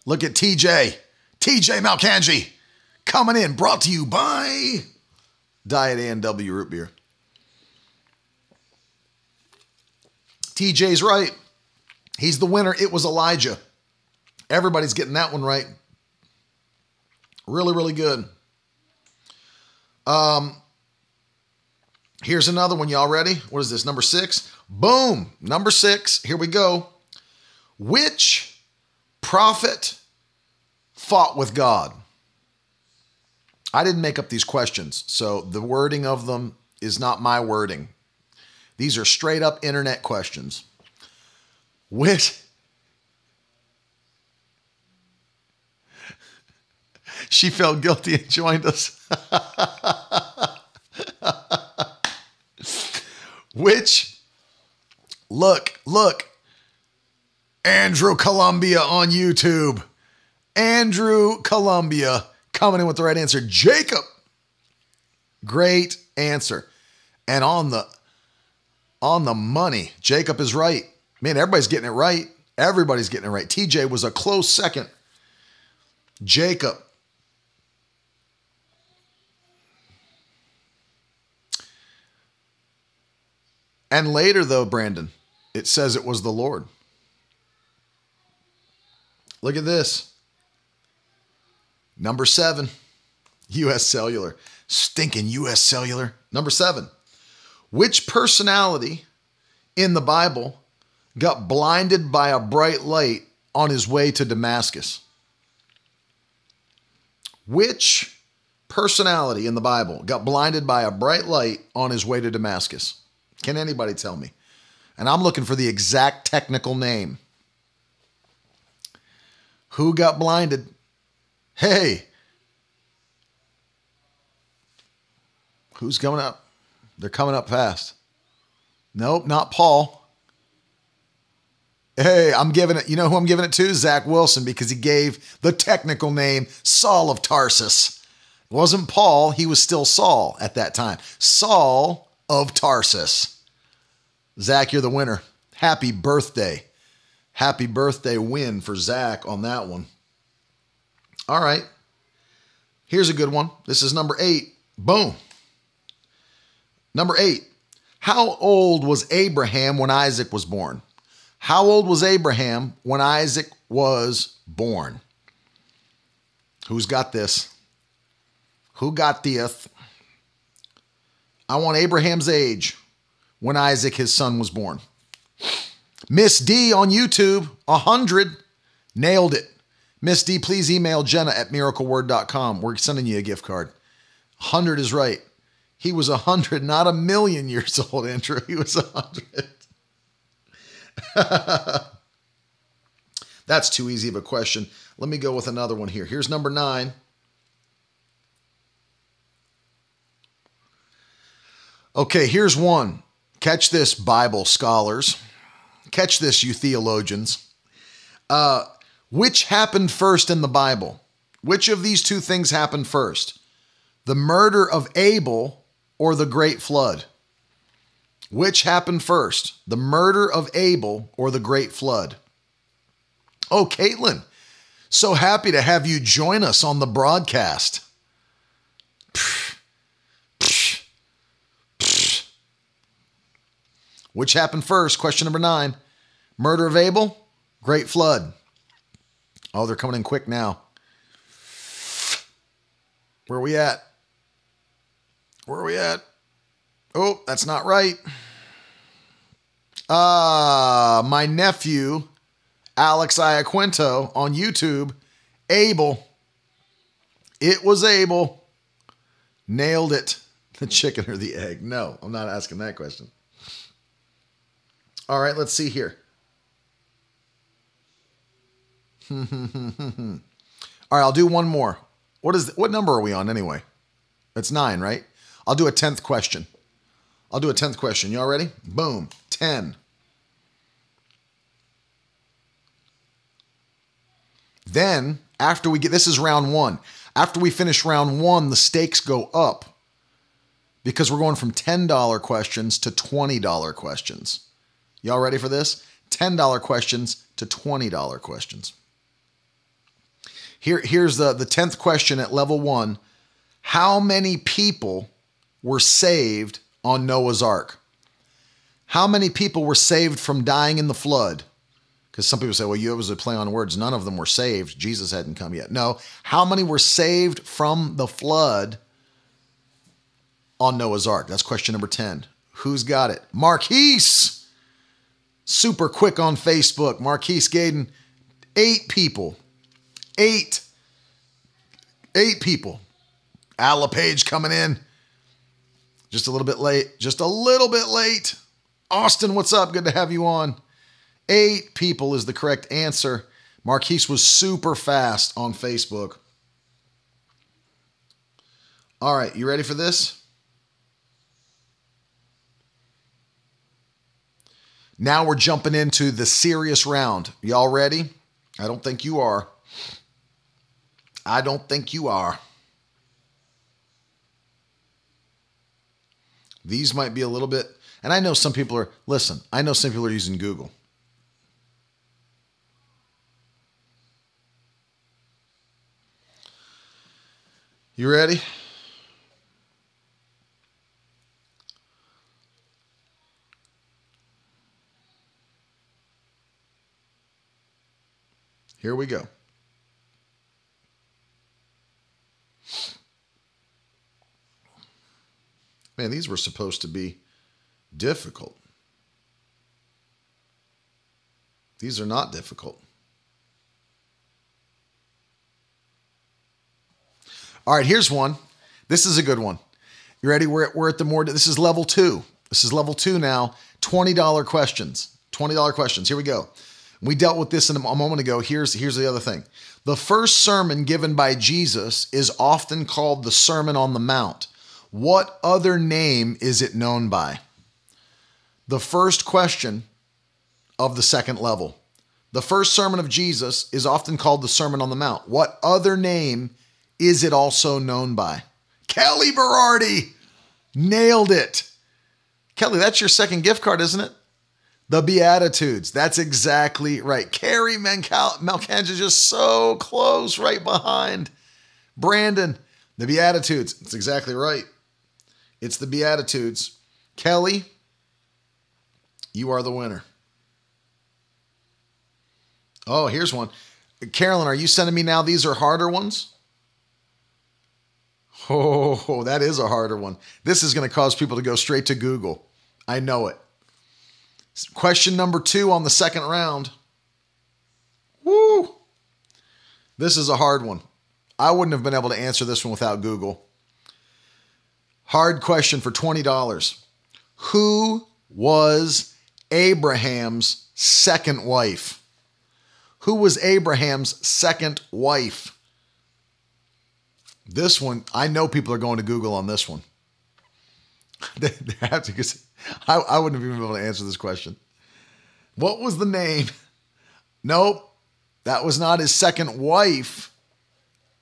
Look at TJ, TJ Malkanji, coming in, brought to you by Diet A&W Root Beer. TJ's right. He's the winner. It was Elijah. Everybody's getting that one right. Really, really good. Um, Here's another one. Y'all ready? What is this? Number six? Boom. Number six. Here we go. Which prophet fought with God? I didn't make up these questions, so the wording of them is not my wording. These are straight up internet questions. Which she felt guilty and joined us. Which, look, look, Andrew Columbia on YouTube. Andrew Columbia coming in with the right answer. Jacob. Great answer. And on the on the money, Jacob is right. Man, everybody's getting it right. Everybody's getting it right. TJ was a close second. Jacob And later, though, Brandon, it says it was the Lord. Look at this. Number seven, US Cellular. Stinking US Cellular. Number seven, which personality in the Bible got blinded by a bright light on his way to Damascus? Which personality in the Bible got blinded by a bright light on his way to Damascus? Can anybody tell me? And I'm looking for the exact technical name. Who got blinded? Hey. Who's coming up? They're coming up fast. Nope, not Paul. Hey, I'm giving it, you know who I'm giving it to? Zach Wilson, because he gave the technical name Saul of Tarsus. It wasn't Paul, he was still Saul at that time. Saul of Tarsus. Zach, you're the winner. Happy birthday. Happy birthday win for Zach on that one. All right. Here's a good one. This is number eight. Boom. Number eight. How old was Abraham when Isaac was born? How old was Abraham when Isaac was born? Who's got this? Who got this? I want Abraham's age when Isaac, his son, was born. Miss D on YouTube, 100. Nailed it. Miss D, please email Jenna at miracleword.com. We're sending you a gift card. 100 is right. He was 100, not a million years old, Andrew. He was 100. That's too easy of a question. Let me go with another one here. Here's number nine. Okay, here's one. Catch this, Bible scholars. Catch this, you theologians. Uh, which happened first in the Bible? Which of these two things happened first? The murder of Abel or the great flood? Which happened first, the murder of Abel or the great flood? Oh, Caitlin, so happy to have you join us on the broadcast. Which happened first? Question number nine. Murder of Abel, great flood. Oh, they're coming in quick now. Where are we at? Where are we at? Oh, that's not right. Ah, uh, my nephew, Alex Iaquinto on YouTube, Abel. It was Abel. Nailed it. The chicken or the egg? No, I'm not asking that question. All right, let's see here. All right, I'll do one more. What is what number are we on anyway? It's nine, right? I'll do a tenth question. I'll do a 10th question. Y'all ready? Boom. 10. Then, after we get this is round one. After we finish round one, the stakes go up because we're going from $10 questions to $20 questions. Y'all ready for this? $10 questions to $20 questions. Here, here's the, the 10th question at level one How many people were saved on Noah's Ark. How many people were saved from dying in the flood? Because some people say, well, you was a play on words. None of them were saved. Jesus hadn't come yet. No. How many were saved from the flood on Noah's Ark? That's question number 10. Who's got it? Marquise. Super quick on Facebook. Marquise Gaden. Eight people. Eight. Eight people. Alla Page coming in. Just a little bit late. Just a little bit late. Austin, what's up? Good to have you on. Eight people is the correct answer. Marquise was super fast on Facebook. All right, you ready for this? Now we're jumping into the serious round. Y'all ready? I don't think you are. I don't think you are. These might be a little bit, and I know some people are, listen, I know some people are using Google. You ready? Here we go. Man, these were supposed to be difficult. These are not difficult. All right, here's one. This is a good one. You ready? We're at, we're at the more, this is level two. This is level two now. $20 questions. $20 questions. Here we go. We dealt with this in a moment ago. Here's, here's the other thing. The first sermon given by Jesus is often called the Sermon on the Mount. What other name is it known by? The first question of the second level. The first sermon of Jesus is often called the Sermon on the Mount. What other name is it also known by? Kelly Berardi nailed it. Kelly, that's your second gift card, isn't it? The Beatitudes. That's exactly right. Carrie Malcange is just so close right behind Brandon. The Beatitudes. That's exactly right. It's the Beatitudes. Kelly, you are the winner. Oh, here's one. Carolyn, are you sending me now? These are harder ones? Oh, that is a harder one. This is going to cause people to go straight to Google. I know it. Question number two on the second round. Woo! This is a hard one. I wouldn't have been able to answer this one without Google. Hard question for $20. Who was Abraham's second wife? Who was Abraham's second wife? This one, I know people are going to Google on this one. they, have to, because I, I wouldn't have even been able to answer this question. What was the name? Nope, that was not his second wife.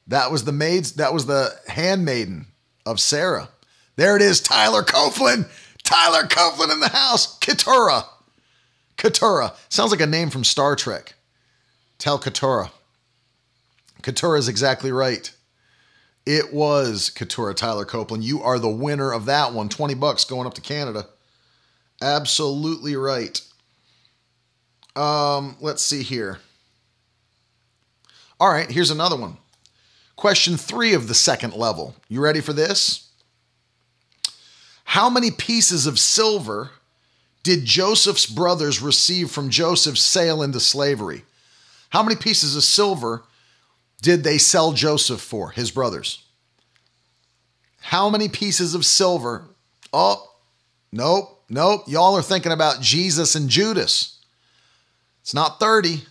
That was the maid's, that was the handmaiden of Sarah. There it is, Tyler Copeland. Tyler Copeland in the house. Keturah. Keturah. Sounds like a name from Star Trek. Tell Keturah. Keturah is exactly right. It was Keturah Tyler Copeland. You are the winner of that one. 20 bucks going up to Canada. Absolutely right. Um, let's see here. All right, here's another one. Question three of the second level. You ready for this? How many pieces of silver did Joseph's brothers receive from Joseph's sale into slavery? How many pieces of silver did they sell Joseph for, his brothers? How many pieces of silver? Oh, nope, nope. Y'all are thinking about Jesus and Judas. It's not 30.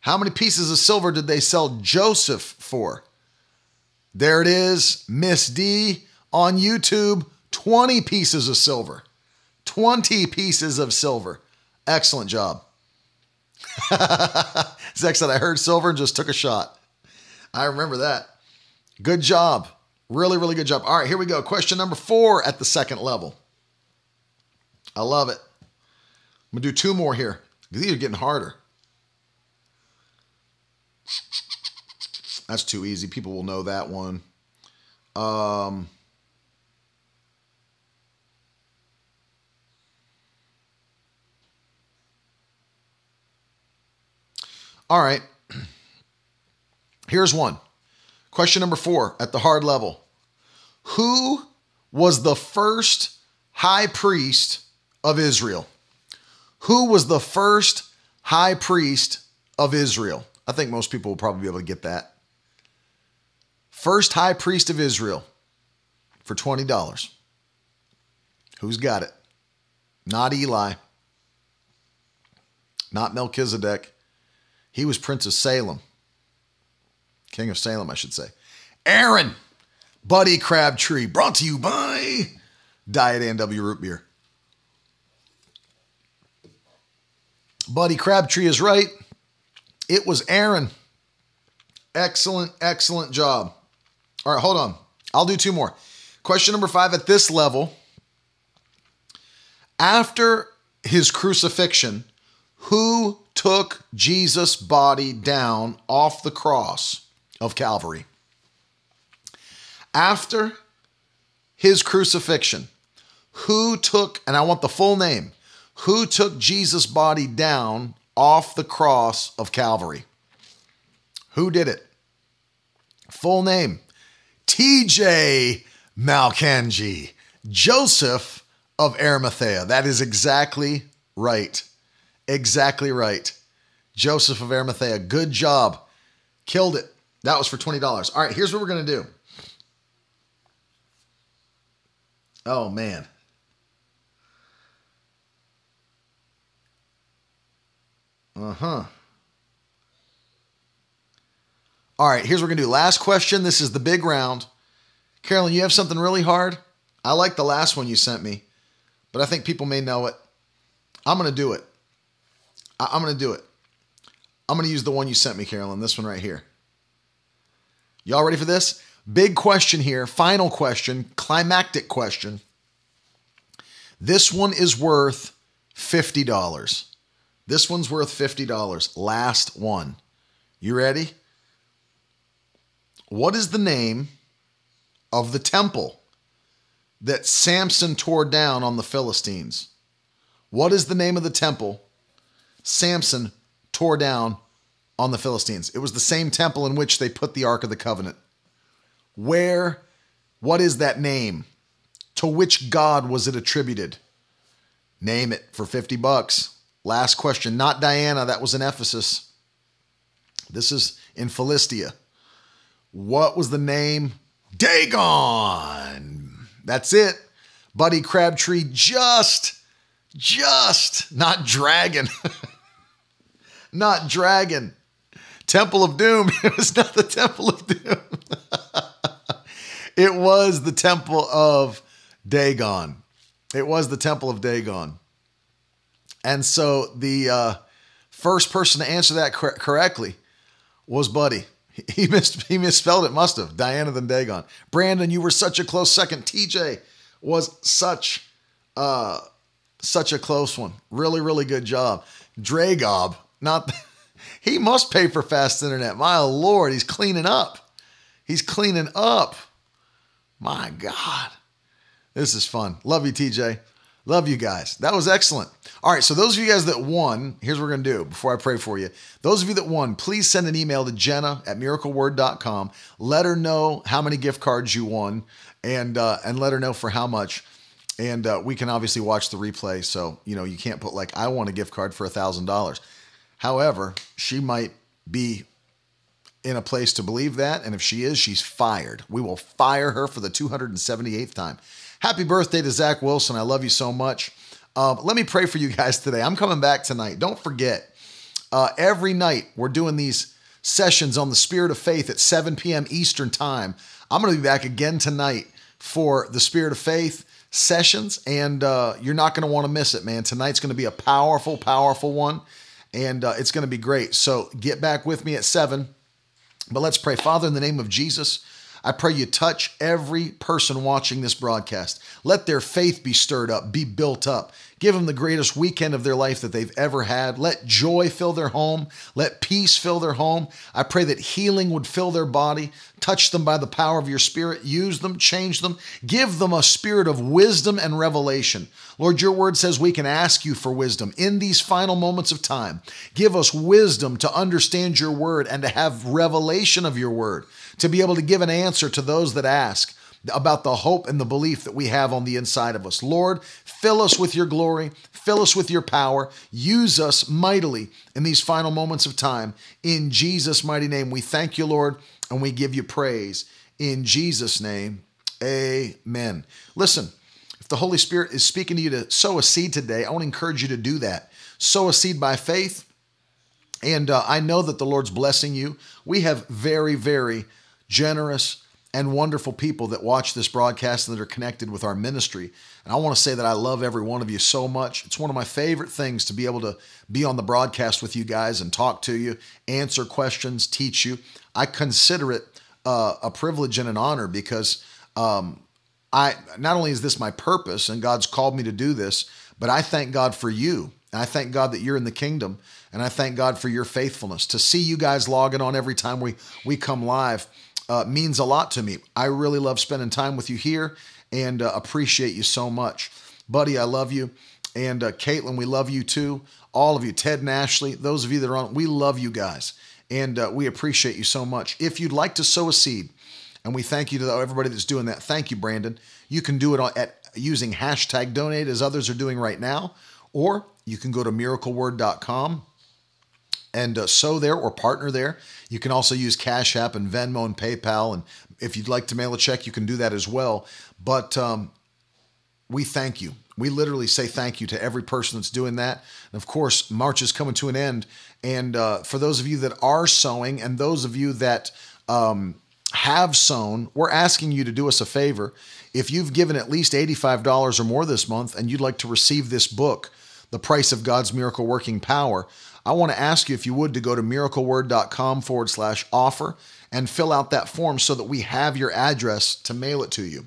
How many pieces of silver did they sell Joseph for? There it is, Miss D on YouTube 20 pieces of silver. 20 pieces of silver. Excellent job. Zach said, I heard silver and just took a shot. I remember that. Good job. Really, really good job. All right, here we go. Question number four at the second level. I love it. I'm going to do two more here. These are getting harder. That's too easy. People will know that one. Um, all right. Here's one. Question number four at the hard level Who was the first high priest of Israel? Who was the first high priest of Israel? I think most people will probably be able to get that. First high priest of Israel for $20. Who's got it? Not Eli. Not Melchizedek. He was Prince of Salem. King of Salem, I should say. Aaron, Buddy Crabtree, brought to you by Diet A&W Root Beer. Buddy Crabtree is right. It was Aaron. Excellent, excellent job. All right, hold on. I'll do two more. Question number five at this level. After his crucifixion, who took Jesus' body down off the cross of Calvary? After his crucifixion, who took, and I want the full name, who took Jesus' body down off the cross of Calvary? Who did it? Full name TJ Malkanji, Joseph of Arimathea. That is exactly right. Exactly right. Joseph of Arimathea. Good job. Killed it. That was for $20. All right, here's what we're going to do. Oh, man. Uh huh. All right, here's what we're going to do. Last question. This is the big round. Carolyn, you have something really hard? I like the last one you sent me, but I think people may know it. I'm going to do it. I- am going to do it. I'm going to use the one you sent me, Carolyn, this one right here. Y'all ready for this? Big question here, final question, climactic question. This one is worth $50. This one's worth $50. Last one. You ready? What is the name of the temple that Samson tore down on the Philistines? What is the name of the temple Samson tore down on the Philistines? It was the same temple in which they put the Ark of the Covenant. Where, what is that name? To which God was it attributed? Name it for 50 bucks. Last question. Not Diana, that was in Ephesus. This is in Philistia. What was the name? Dagon. That's it. Buddy Crabtree just, just, not dragon. not dragon. Temple of Doom. It was not the Temple of Doom. it was the Temple of Dagon. It was the Temple of Dagon. And so the uh, first person to answer that cor- correctly was Buddy. He missed. He misspelled it. Must have Diana than Dagon. Brandon, you were such a close second. TJ was such, uh, such a close one. Really, really good job. Dragob, not. He must pay for fast internet. My lord, he's cleaning up. He's cleaning up. My God, this is fun. Love you, TJ. Love you guys. That was excellent. All right, so those of you guys that won, here's what we're going to do before I pray for you. Those of you that won, please send an email to Jenna at miracleword.com. Let her know how many gift cards you won and uh, and let her know for how much. And uh, we can obviously watch the replay. So, you know, you can't put like, I want a gift card for a $1,000. However, she might be in a place to believe that. And if she is, she's fired. We will fire her for the 278th time. Happy birthday to Zach Wilson. I love you so much. Uh, let me pray for you guys today. I'm coming back tonight. Don't forget, uh, every night we're doing these sessions on the Spirit of Faith at 7 p.m. Eastern Time. I'm going to be back again tonight for the Spirit of Faith sessions, and uh, you're not going to want to miss it, man. Tonight's going to be a powerful, powerful one, and uh, it's going to be great. So get back with me at 7. But let's pray. Father, in the name of Jesus, I pray you touch every person watching this broadcast. Let their faith be stirred up, be built up. Give them the greatest weekend of their life that they've ever had. Let joy fill their home. Let peace fill their home. I pray that healing would fill their body. Touch them by the power of your spirit. Use them, change them. Give them a spirit of wisdom and revelation. Lord, your word says we can ask you for wisdom in these final moments of time. Give us wisdom to understand your word and to have revelation of your word, to be able to give an answer to those that ask about the hope and the belief that we have on the inside of us. Lord, fill us with your glory, fill us with your power, use us mightily in these final moments of time. In Jesus' mighty name, we thank you, Lord, and we give you praise. In Jesus' name, amen. Listen, if the Holy Spirit is speaking to you to sow a seed today, I want to encourage you to do that. Sow a seed by faith. And uh, I know that the Lord's blessing you. We have very, very generous, and wonderful people that watch this broadcast and that are connected with our ministry. And I want to say that I love every one of you so much. It's one of my favorite things to be able to be on the broadcast with you guys and talk to you, answer questions, teach you. I consider it uh, a privilege and an honor because um, I not only is this my purpose and God's called me to do this, but I thank God for you. And I thank God that you're in the kingdom, and I thank God for your faithfulness. To see you guys logging on every time we we come live uh, means a lot to me. I really love spending time with you here and uh, appreciate you so much. Buddy, I love you. And uh, Caitlin, we love you too. All of you, Ted and Ashley, those of you that are on, we love you guys. And uh, we appreciate you so much. If you'd like to sow a seed, and we thank you to everybody that's doing that. Thank you, Brandon. You can do it at using hashtag donate as others are doing right now, or you can go to miracleword.com and uh, there or partner there. You can also use Cash App and Venmo and PayPal. And if you'd like to mail a check, you can do that as well. But um, we thank you. We literally say thank you to every person that's doing that. And of course, March is coming to an end. And uh, for those of you that are sowing and those of you that um, have sown, we're asking you to do us a favor. If you've given at least $85 or more this month and you'd like to receive this book, The Price of God's Miracle Working Power, I want to ask you if you would to go to miracleword.com forward slash offer and fill out that form so that we have your address to mail it to you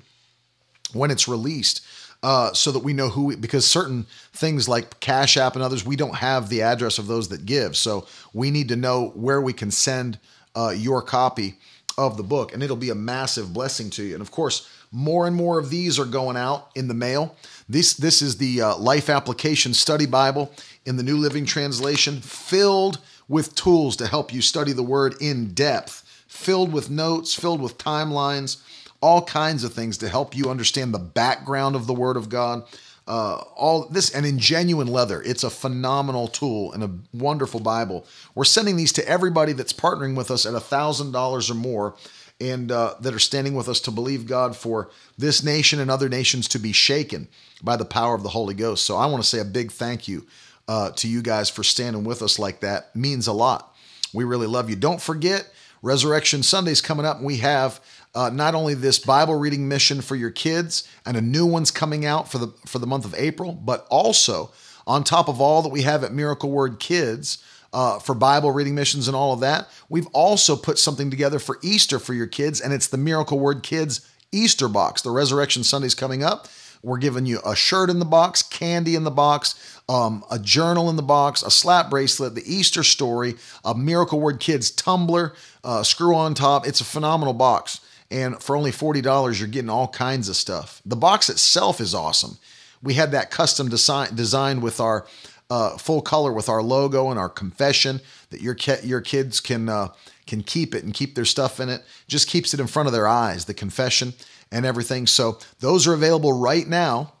when it's released uh, so that we know who, we, because certain things like Cash App and others, we don't have the address of those that give. So we need to know where we can send uh, your copy of the book, and it'll be a massive blessing to you. And of course, more and more of these are going out in the mail. This this is the uh, Life Application Study Bible in the New Living Translation, filled with tools to help you study the Word in depth, filled with notes, filled with timelines all kinds of things to help you understand the background of the Word of God. Uh, all this and in genuine leather. It's a phenomenal tool and a wonderful Bible. We're sending these to everybody that's partnering with us at a thousand dollars or more, and uh, that are standing with us to believe God for this nation and other nations to be shaken by the power of the Holy Ghost. So I want to say a big thank you uh, to you guys for standing with us like that. Means a lot. We really love you. Don't forget, Resurrection Sunday's coming up. We have uh, not only this Bible reading mission for your kids and a new one's coming out for the for the month of April, but also on top of all that we have at Miracle Word Kids uh, for Bible reading missions and all of that, we've also put something together for Easter for your kids, and it's the Miracle Word Kids Easter box. The Resurrection Sunday's coming up. We're giving you a shirt in the box, candy in the box, um, a journal in the box, a slap bracelet, the Easter story, a Miracle Word Kids tumbler, uh, screw on top. It's a phenomenal box. And for only $40, you're getting all kinds of stuff. The box itself is awesome. We had that custom design designed with our uh, full color with our logo and our confession that your your kids can uh, can keep it and keep their stuff in it. Just keeps it in front of their eyes, the confession and everything. So those are available right now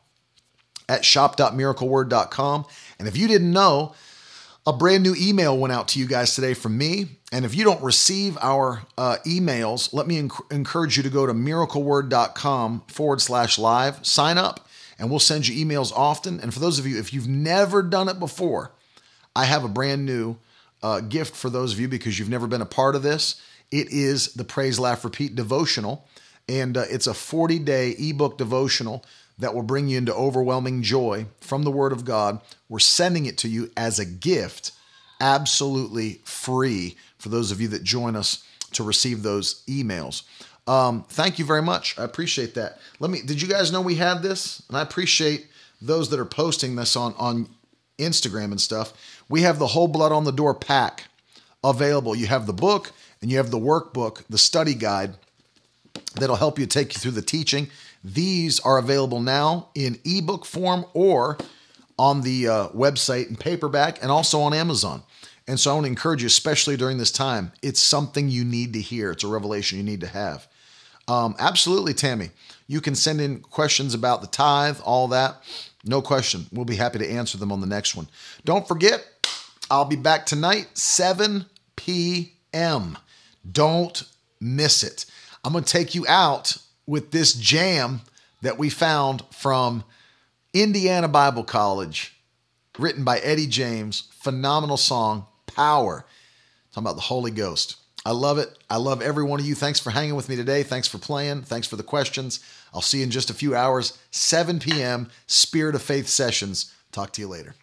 at shop.miracleword.com. And if you didn't know, a brand new email went out to you guys today from me. And if you don't receive our uh, emails, let me enc- encourage you to go to miracleword.com forward slash live, sign up, and we'll send you emails often. And for those of you, if you've never done it before, I have a brand new uh, gift for those of you because you've never been a part of this. It is the Praise, Laugh, Repeat devotional, and uh, it's a 40 day ebook devotional that will bring you into overwhelming joy from the Word of God. We're sending it to you as a gift, absolutely free for those of you that join us to receive those emails. Um, thank you very much. I appreciate that. Let me. Did you guys know we had this? And I appreciate those that are posting this on on Instagram and stuff. We have the whole blood on the door pack available. You have the book and you have the workbook, the study guide that'll help you take you through the teaching these are available now in ebook form or on the uh, website in paperback and also on Amazon. And so I want to encourage you, especially during this time, it's something you need to hear. It's a revelation you need to have. Um, absolutely, Tammy. You can send in questions about the tithe, all that. No question. We'll be happy to answer them on the next one. Don't forget, I'll be back tonight, 7 p.m. Don't miss it. I'm going to take you out with this jam that we found from Indiana Bible College, written by Eddie James. Phenomenal song, Power. Talking about the Holy Ghost. I love it. I love every one of you. Thanks for hanging with me today. Thanks for playing. Thanks for the questions. I'll see you in just a few hours, 7 p.m., Spirit of Faith sessions. Talk to you later.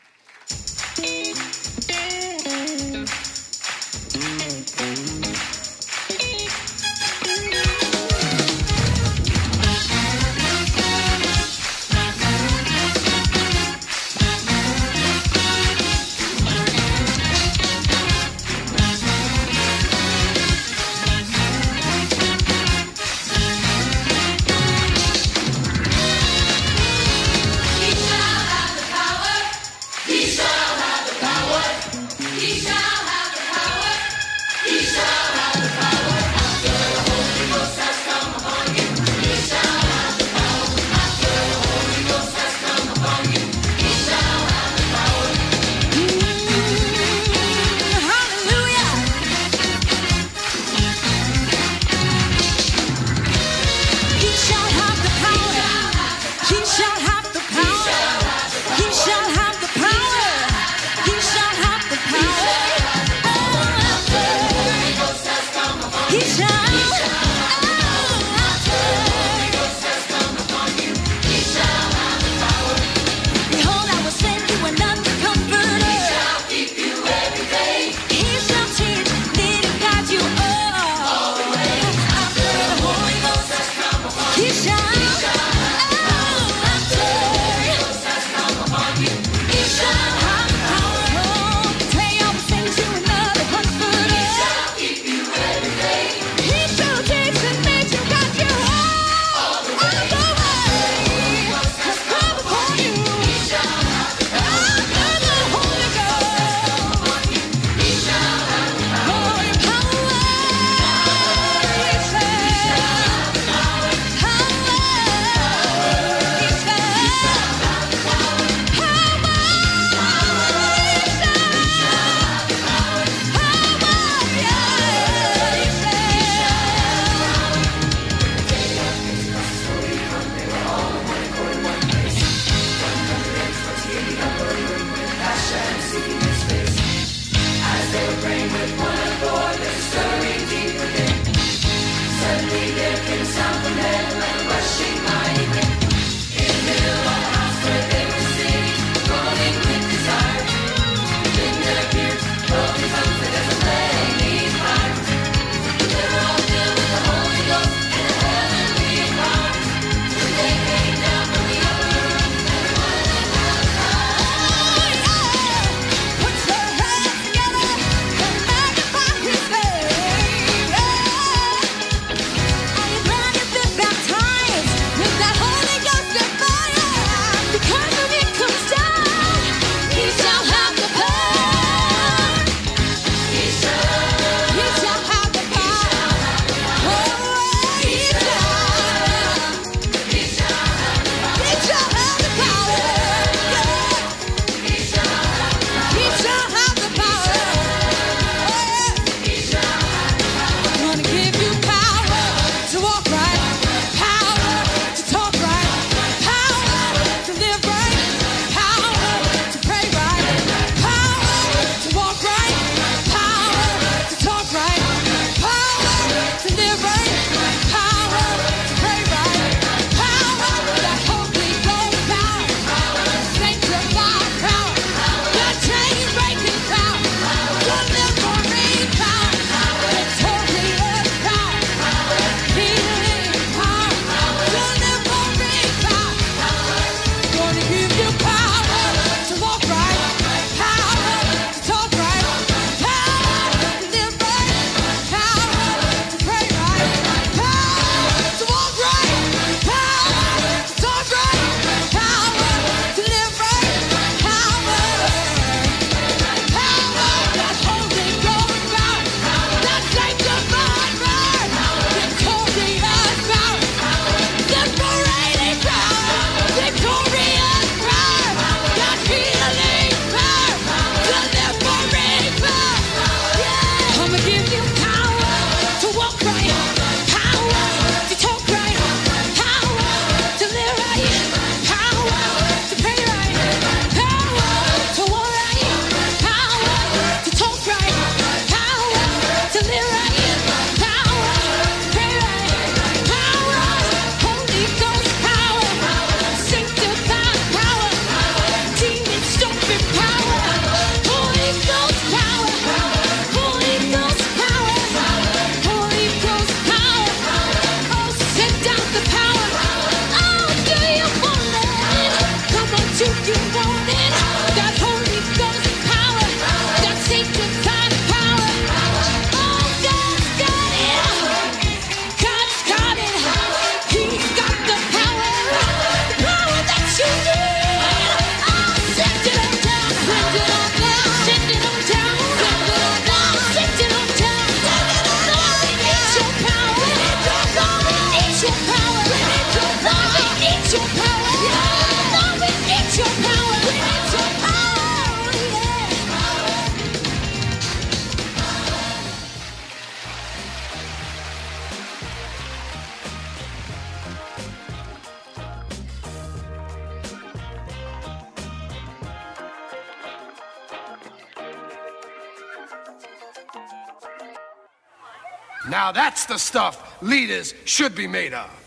The stuff leaders should be made of.